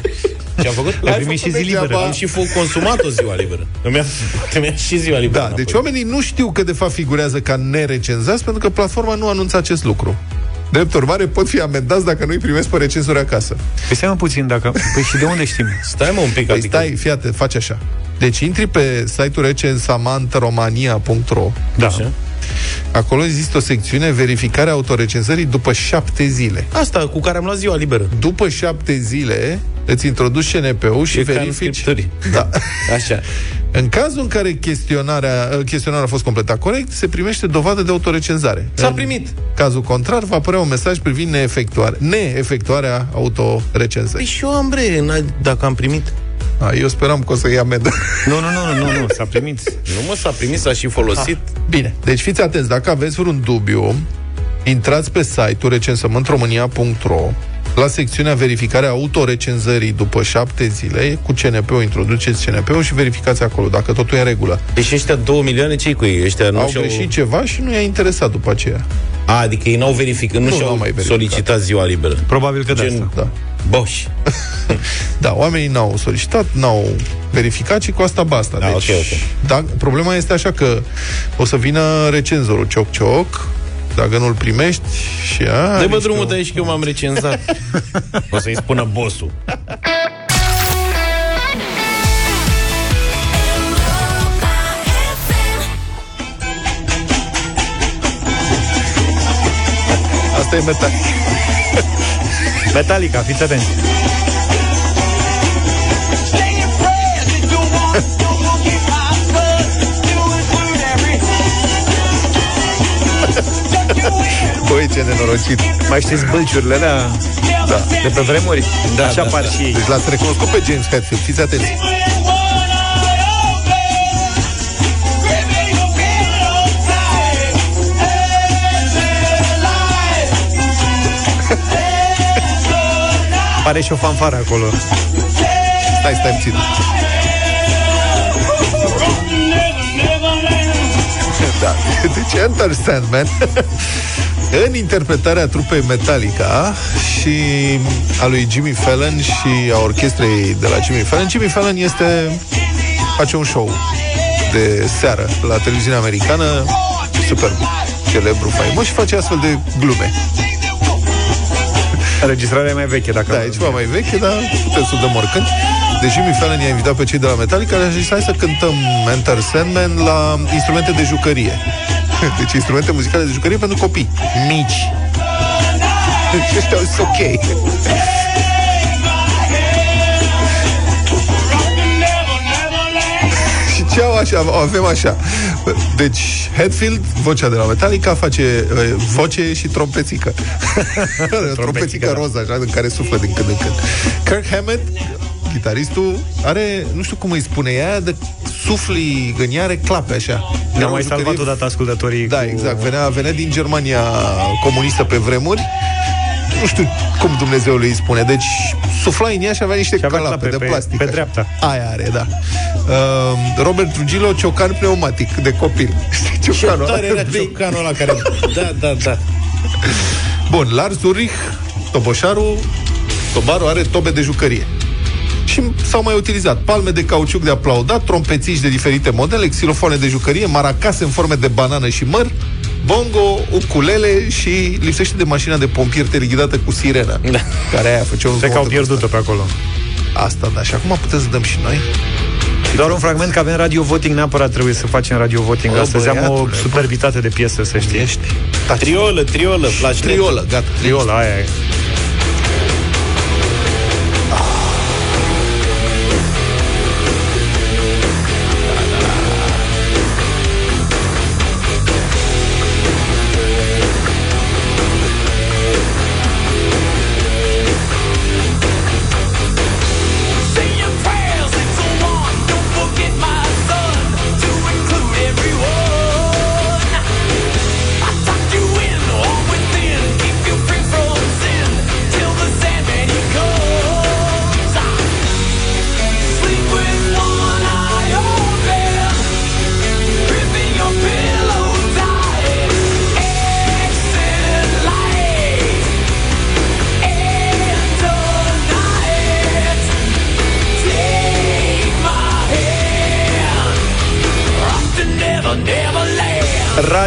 Ce am făcut? Ai primit și zi liberă. Am și fost consumat o ziua liberă. Îmi ia, poate mi-a și ziua liberă. Da, înapoi. deci oamenii nu știu că de fapt figurează ca nerecenzați pentru că platforma nu anunță acest lucru. Drept urmare, pot fi amendați dacă nu-i primesc pe recenzori acasă. Păi stai mă puțin, dacă... Păi și de unde știm? Stai mă un pic, Păi adică... stai, fii atent, faci așa. Deci intri pe site-ul recensamantromania.ro Da. Așa. Acolo există o secțiune verificare autorecenzării după șapte zile. Asta cu care am luat ziua liberă. După șapte zile îți introduci CNP-ul și E ca în verifici... scripturi. Da. (laughs) Așa. În cazul în care chestionarea, uh, chestionarea a fost completat corect, se primește dovadă de autorecenzare. S-a În primit. cazul contrar, va apărea un mesaj privind neefectuare, neefectuarea autorecenzării. Păi și eu am bre, n- dacă am primit. A, eu speram că o să iei amendă. Nu, nu, nu, nu, nu, nu, s-a primit. Nu mă, s-a primit, s-a și folosit. Bine, deci fiți atenți, dacă aveți vreun dubiu, intrați pe site-ul recensământromânia.ro la secțiunea verificare a autorecenzării după șapte zile, cu CNP-ul, introduceți CNP-ul și verificați acolo, dacă totul e în regulă. Deci ăștia două milioane, ce cu ei? Ăștia nu Au și-au... greșit ceva și nu i-a interesat după aceea. A, adică ei n-au verificat, nu, Nu, și-au n-au mai verificat. solicitat ziua liberă. Probabil că de asta. Da. Boș. (laughs) Da, oamenii n-au solicitat, n-au verificat și cu asta basta. Da, deci, ok, ok. Da, problema este așa că o să vină recenzorul cioc-cioc, dacă nu-l primești și a... Dă-mă nici drumul nu- de aici că eu m-am recenzat. (laughs) o să-i spună bossul. Asta e metal. (laughs) Metallica, fiți atenți. Ce nenorocit. Mai știți bălciurile alea Da. de pe vremuri? Da, Așa da, par da. și ei. Deci l-ați recunoscut pe James Hetfield, fiți atenți. (laughs) Pare și o fanfară acolo. Stai, stai puțin. Da, (laughs) deci Enter Sandman (laughs) în interpretarea trupei Metallica și a lui Jimmy Fallon și a orchestrei de la Jimmy Fallon. Jimmy Fallon este face un show de seară la televiziunea americană super celebru, faimos și face astfel de glume. (laughs) Înregistrarea e mai veche, dacă Da, e ceva mai veche, dar putem să o dăm oricând. Deci Jimmy Fallon i-a invitat pe cei de la Metallica și a zis, hai să cântăm Enter Sandman la instrumente de jucărie. (laughs) Deci instrumente muzicale de jucărie pentru copii mici. Deci ăștia au zis ok. (laughs) Și ce au așa? Avem așa. Deci, Hetfield, vocea de la Metallica, face uh, voce și trompețică. (laughs) trompețică da. roză, așa, în care suflă din când în când. Kirk Hammett, chitaristul, are, nu știu cum îi spune, e aia de sufli în ea are clape așa. Ne-au Era mai o jucărie salvat odată ascultătorii da, cu... exact. Venea, venea din Germania comunistă pe vremuri. Nu știu cum Dumnezeu îi spune. Deci sufla în ea și avea niște Și avea calape clape de pe- plastic. pe așa. dreapta. Aia are, da. Uh, Robert Trujillo, ciocan pneumatic de copil. (laughs) Știi ciocanul ăla? Tare era ciocanul ăla care... Da, da, da. Bun, Lars Ulrich, toboșarul, tobarul are tobe de jucărie. Și s-au mai utilizat palme de cauciuc de aplaudat, trompețiși de diferite modele, xilofoane de jucărie, maracase în forme de banană și măr, bongo, ukulele și lipsește de mașina de pompier terighidată cu sirenă. Da. Care aia făcea un Cred că au zgomot pierdut-o pe acolo. Asta, da. Și acum putem să dăm și noi? Doar un fragment că avem radio voting, neapărat trebuie să facem radio voting. Bă, Astăzi am o băiatule, superbitate de piesă, să știi. Ești? Taci. Triolă, triolă, flash Triolă, gata. Triola, aia e.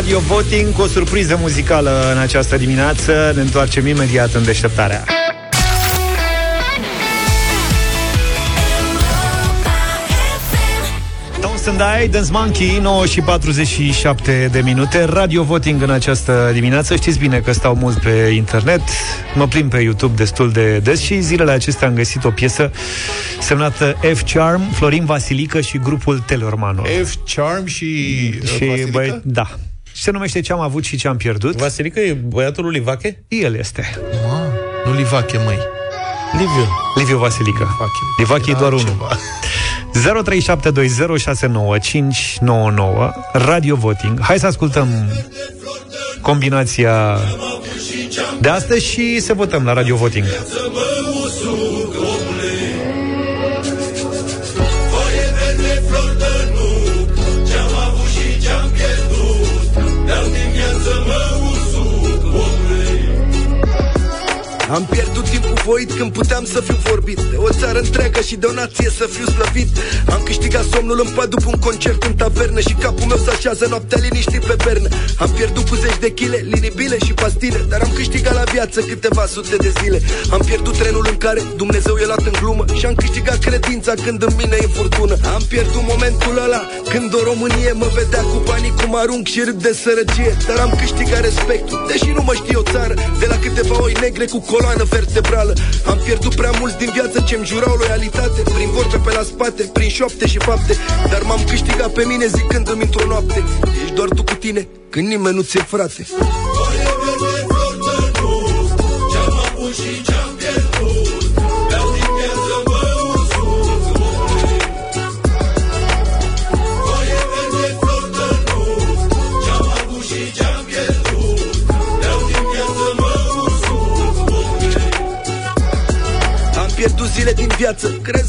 Radio Voting cu o surpriză muzicală în această dimineață. Ne întoarcem imediat în deșteptarea. Don't Die, Dance Monkey, 9 și 47 de minute Radio voting în această dimineață Știți bine că stau mult pe internet Mă plimb pe YouTube destul de des Și zilele acestea am găsit o piesă Semnată F-Charm, Florin Vasilică și grupul Telormano F-Charm și, uh, și Vasilică? băi, Da și se numește Ce am avut și ce am pierdut. Vasilică e băiatul lui Livache? El este. Nu Livache, măi. Liviu. Liviu Vasilică. Livache e doar unul. 0372069599 Radio Voting. Hai să ascultăm combinația de astăzi și să votăm la Radio Voting. Am pierdut timpul voit când puteam să fiu vorbit. De o țară întreagă și de o nație să fiu slăvit. Am câștigat somnul în pat după un concert în tavernă Și capul meu se așează noaptea liniștit pe pernă Am pierdut cu zeci de chile, linibile și pastile Dar am câștigat la viață câteva sute de zile. Am pierdut trenul în care Dumnezeu e luat în glumă Și am câștigat credința când în mine e furtună. Am pierdut momentul ăla când o Românie mă vedea cu banii cum arunc și râd de sărăcie. Dar am câștigat respectul, deși nu mă știe o țară De la câteva oi negre cu coloană vertebrală Am pierdut prea mult din viață ce-mi jurau loialitate. Prin vorbe pe la spate, prin șoapte și fapte. Dar m-am câștigat pe mine zicându-mi într-o noapte Ești doar tu cu tine, când nimeni nu ți-e frate. Am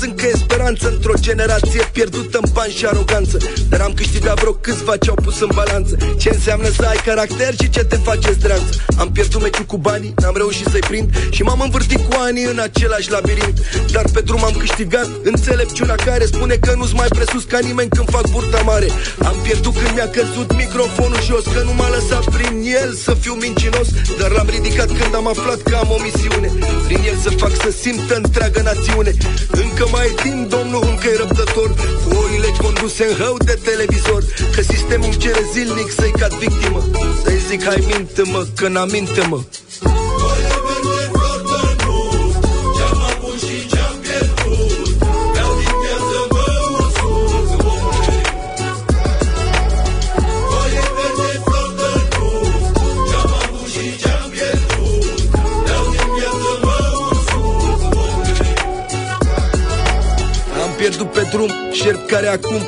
viață Crezând că e speranță într-o generație pierdută în bani și aroganță. Dar am câștigat vreo câțiva ce-au pus în balanță. Ce înseamnă să ai caracter și ce te face zdreanță. Am pierdut meciul cu banii, n-am reușit să-i prind Și m-am învârtit cu ani în același labirint. Dar pe drum am câștigat înțelepciunea care spune că nu-s mai presus ca nimeni când fac burta mare. Am pierdut când mi-a căzut microfonul jos Că nu m-a lăsat prin el să fiu mincinos. Dar l-am ridicat când am aflat că am o misiune. Prin el să fac să simtă întreaga națiune. Încă mai e timp, domnul, încă e răbdător. Cu oile conduse în hău de televizor. Că sistemul îmi cere zilnic să-i cad victimă. Să-i zic, hai minte-mă, că n-aminte-mă drum șerp care acum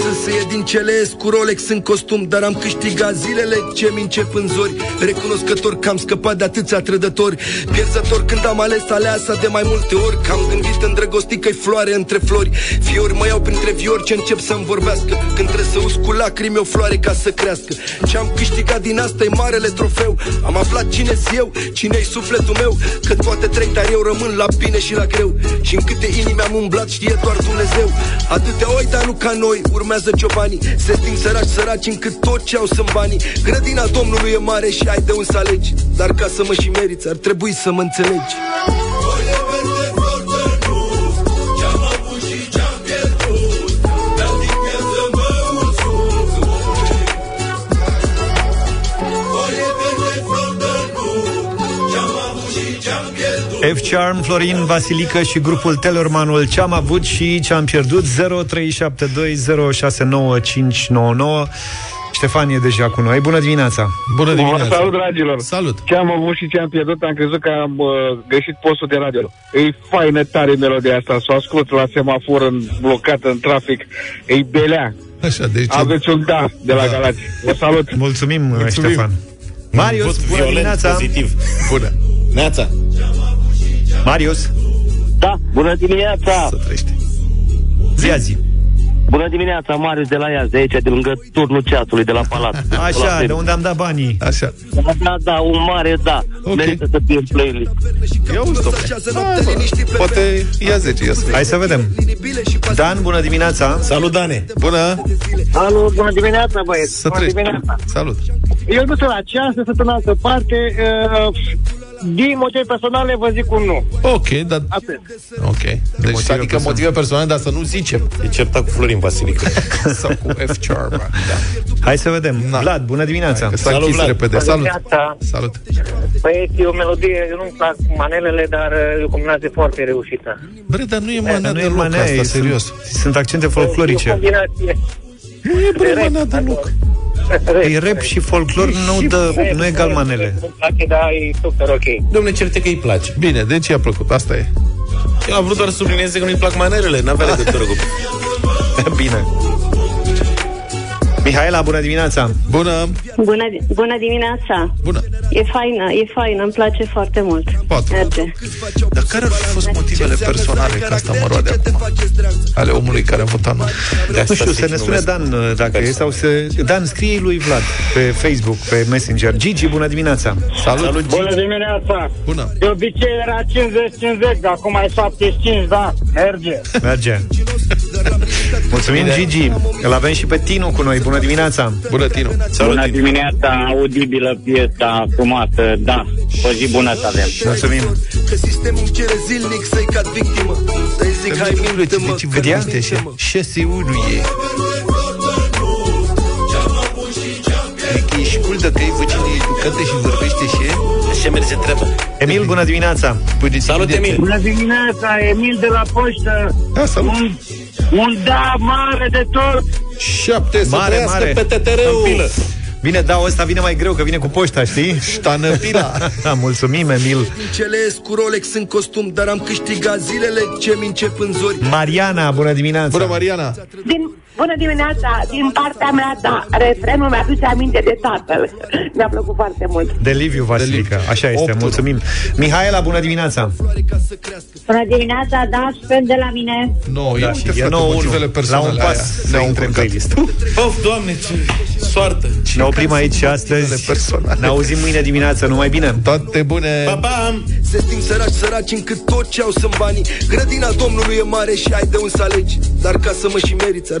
să se ie din cele cu Rolex în costum Dar am câștigat zilele ce mi încep în zori. Recunoscător că am scăpat de atâția trădători. Pierzător când am ales aleasa de mai multe ori Că am gândit îndrăgostit că-i floare între flori. Fiori mă iau printre viori ce încep să-mi vorbească. Când trebuie să us cu lacrimi o floare ca să crească. Ce am câștigat din asta e marele trofeu. Am aflat cine eu, cine-i sufletul meu. Că toate trei, dar eu rămân la bine și la greu. Și în câte inimi am umblat știe doar Dumnezeu. Atâtea oi, dar nu ca noi, urmează ciobanii Se sting săraci săraci încât tot ce au sunt banii. Grădina Domnului e mare și ai de un să alegi. Dar ca să mă și meriți, ar trebui să mă înțelegi F-Charm, Florin Vasilică și grupul Telormanul Ce am avut și ce am pierdut 0372069599 Ștefan e deja cu noi. Bună dimineața! Bună Bună, salut, dragilor! Salut! Ce am avut și ce am pierdut, am crezut că am uh, greșit postul de radio. E faină tare melodia asta, să o ascult la semafor în, blocat în trafic. E belea. Așa, deci... Aveți un da de la da. Galați. Vă salut! Mulțumim, Mulțumim. Ștefan! Marius, Vot bună violent, dimineața! pozitiv. Bună! Neața. Marius, Da, bună dimineața! Să trăiește. zi azi. Bună dimineața, Marius de la Iași, de aici, de lângă turnul ceasului, de la Palat. (laughs) Așa, de unde am dat banii. Așa. Da, da, da, un mare da. Ok. Merită să fie în playlist. Ia uzi, domnule. Poate ia 10, ia să Hai să vedem. Dan, bună dimineața! Salut, Dane. Bună! Alo, bună dimineața, băieți! Să bună trăiești. dimineața! Salut! eu nu sunt la ceasă, sunt în altă parte. Uh, din motive personale vă zic un nu. Ok, dar... Atât. Ok. Deci, Motive motive adică personale. motive personale, dar să nu zicem. E certat cu Florin Vasilică. (laughs) Sau cu F. Charma. Da. Hai să vedem. Vlad, bună dimineața. Că s-a Salut, închis Vlad. repede. Bună Salut. dimineața. Salut. Băieți, e o melodie, eu nu-mi plac manelele, dar uh, e o combinație foarte reușită. Bre, dar nu e manea nu e deloc manea, asta, e- serios. Sunt, sunt accente E o folclorice. combinație. Nu e bre Rap, manea deloc. E rap și folclor, nu, dă, nu e egal manele. Nu-mi place, dar e super ok. Domne, certe că îi place. Bine, deci i-a plăcut, asta e. Eu am vrut doar să sublinieze că nu-i plac manerele, n-avea legătură cu... (laughs) Bine. Mihaela, bună dimineața! Bună! Bună, bună dimineața! Bună! E faină, e faină, îmi place foarte mult. Patru. Merge. Dar care ar fi fost motivele personale ca asta mă roade acum? Ale omului care a votat nu. Nu știu, să ne spune Dan uh, dacă e sau să... Dan, scrie lui Vlad pe Facebook, pe Messenger. Gigi, bună dimineața! Salut! Salut Bună dimineața! Bună! De obicei era 50-50, dar acum e 75, da, merge. Merge! Mulțumim, Gigi! Îl avem și pe Tinu cu noi. Bună dimineața! Bună, Tinu! Bună dimineața, audibilă piesa frumoasă, da, o zi bună să avem. Mulțumim! Că sistemul îmi cere zilnic să-i cad victimă Să-i zic hai minte-mă Deci, vedea? Șase unu e. Adică ești cool dacă ai voce de educată și vorbește și el? Așa merge treaba. Emil, bună dimineața! Salut, Emil! Bună dimineața, Emil de la poștă. Da, salut! Un, un da mare de tot. Șapte, să Mare, trăiască mare! PTTR-ul! În pilă. Bine, da, ăsta vine mai greu, că vine cu poșta, știi? Ștanăpila! (laughs) Da, mulțumim, Emil. Celez cu Rolex în costum Dar am câștigat zilele ce mi încep în zori Mariana, bună dimineața! Bună, Mariana! Din, bună dimineața, din partea mea, da, refrenul mi-aduce aminte de tatăl. Mi-a plăcut foarte mult. De Liviu Vasilica, așa este, Opt. mulțumim. Mihaela, bună dimineața! Bună dimineața, da, spun de la mine. No, Da, da, și uite, e frate, 9-1. motivele La personale un aia. pas să Ne-au intre în încurcat. playlist. Of, doamne, ce soartă! Ne oprim aici sunt astăzi. motivele personale? Ne auzim mâine dimineață, numai bine! Toate bune! Pa, pa! Se sting săraci, săraci încât tot ce au sunt banii Grădina Domnului e mare și ai de un să alegi Dar ca să mă și meriți, ar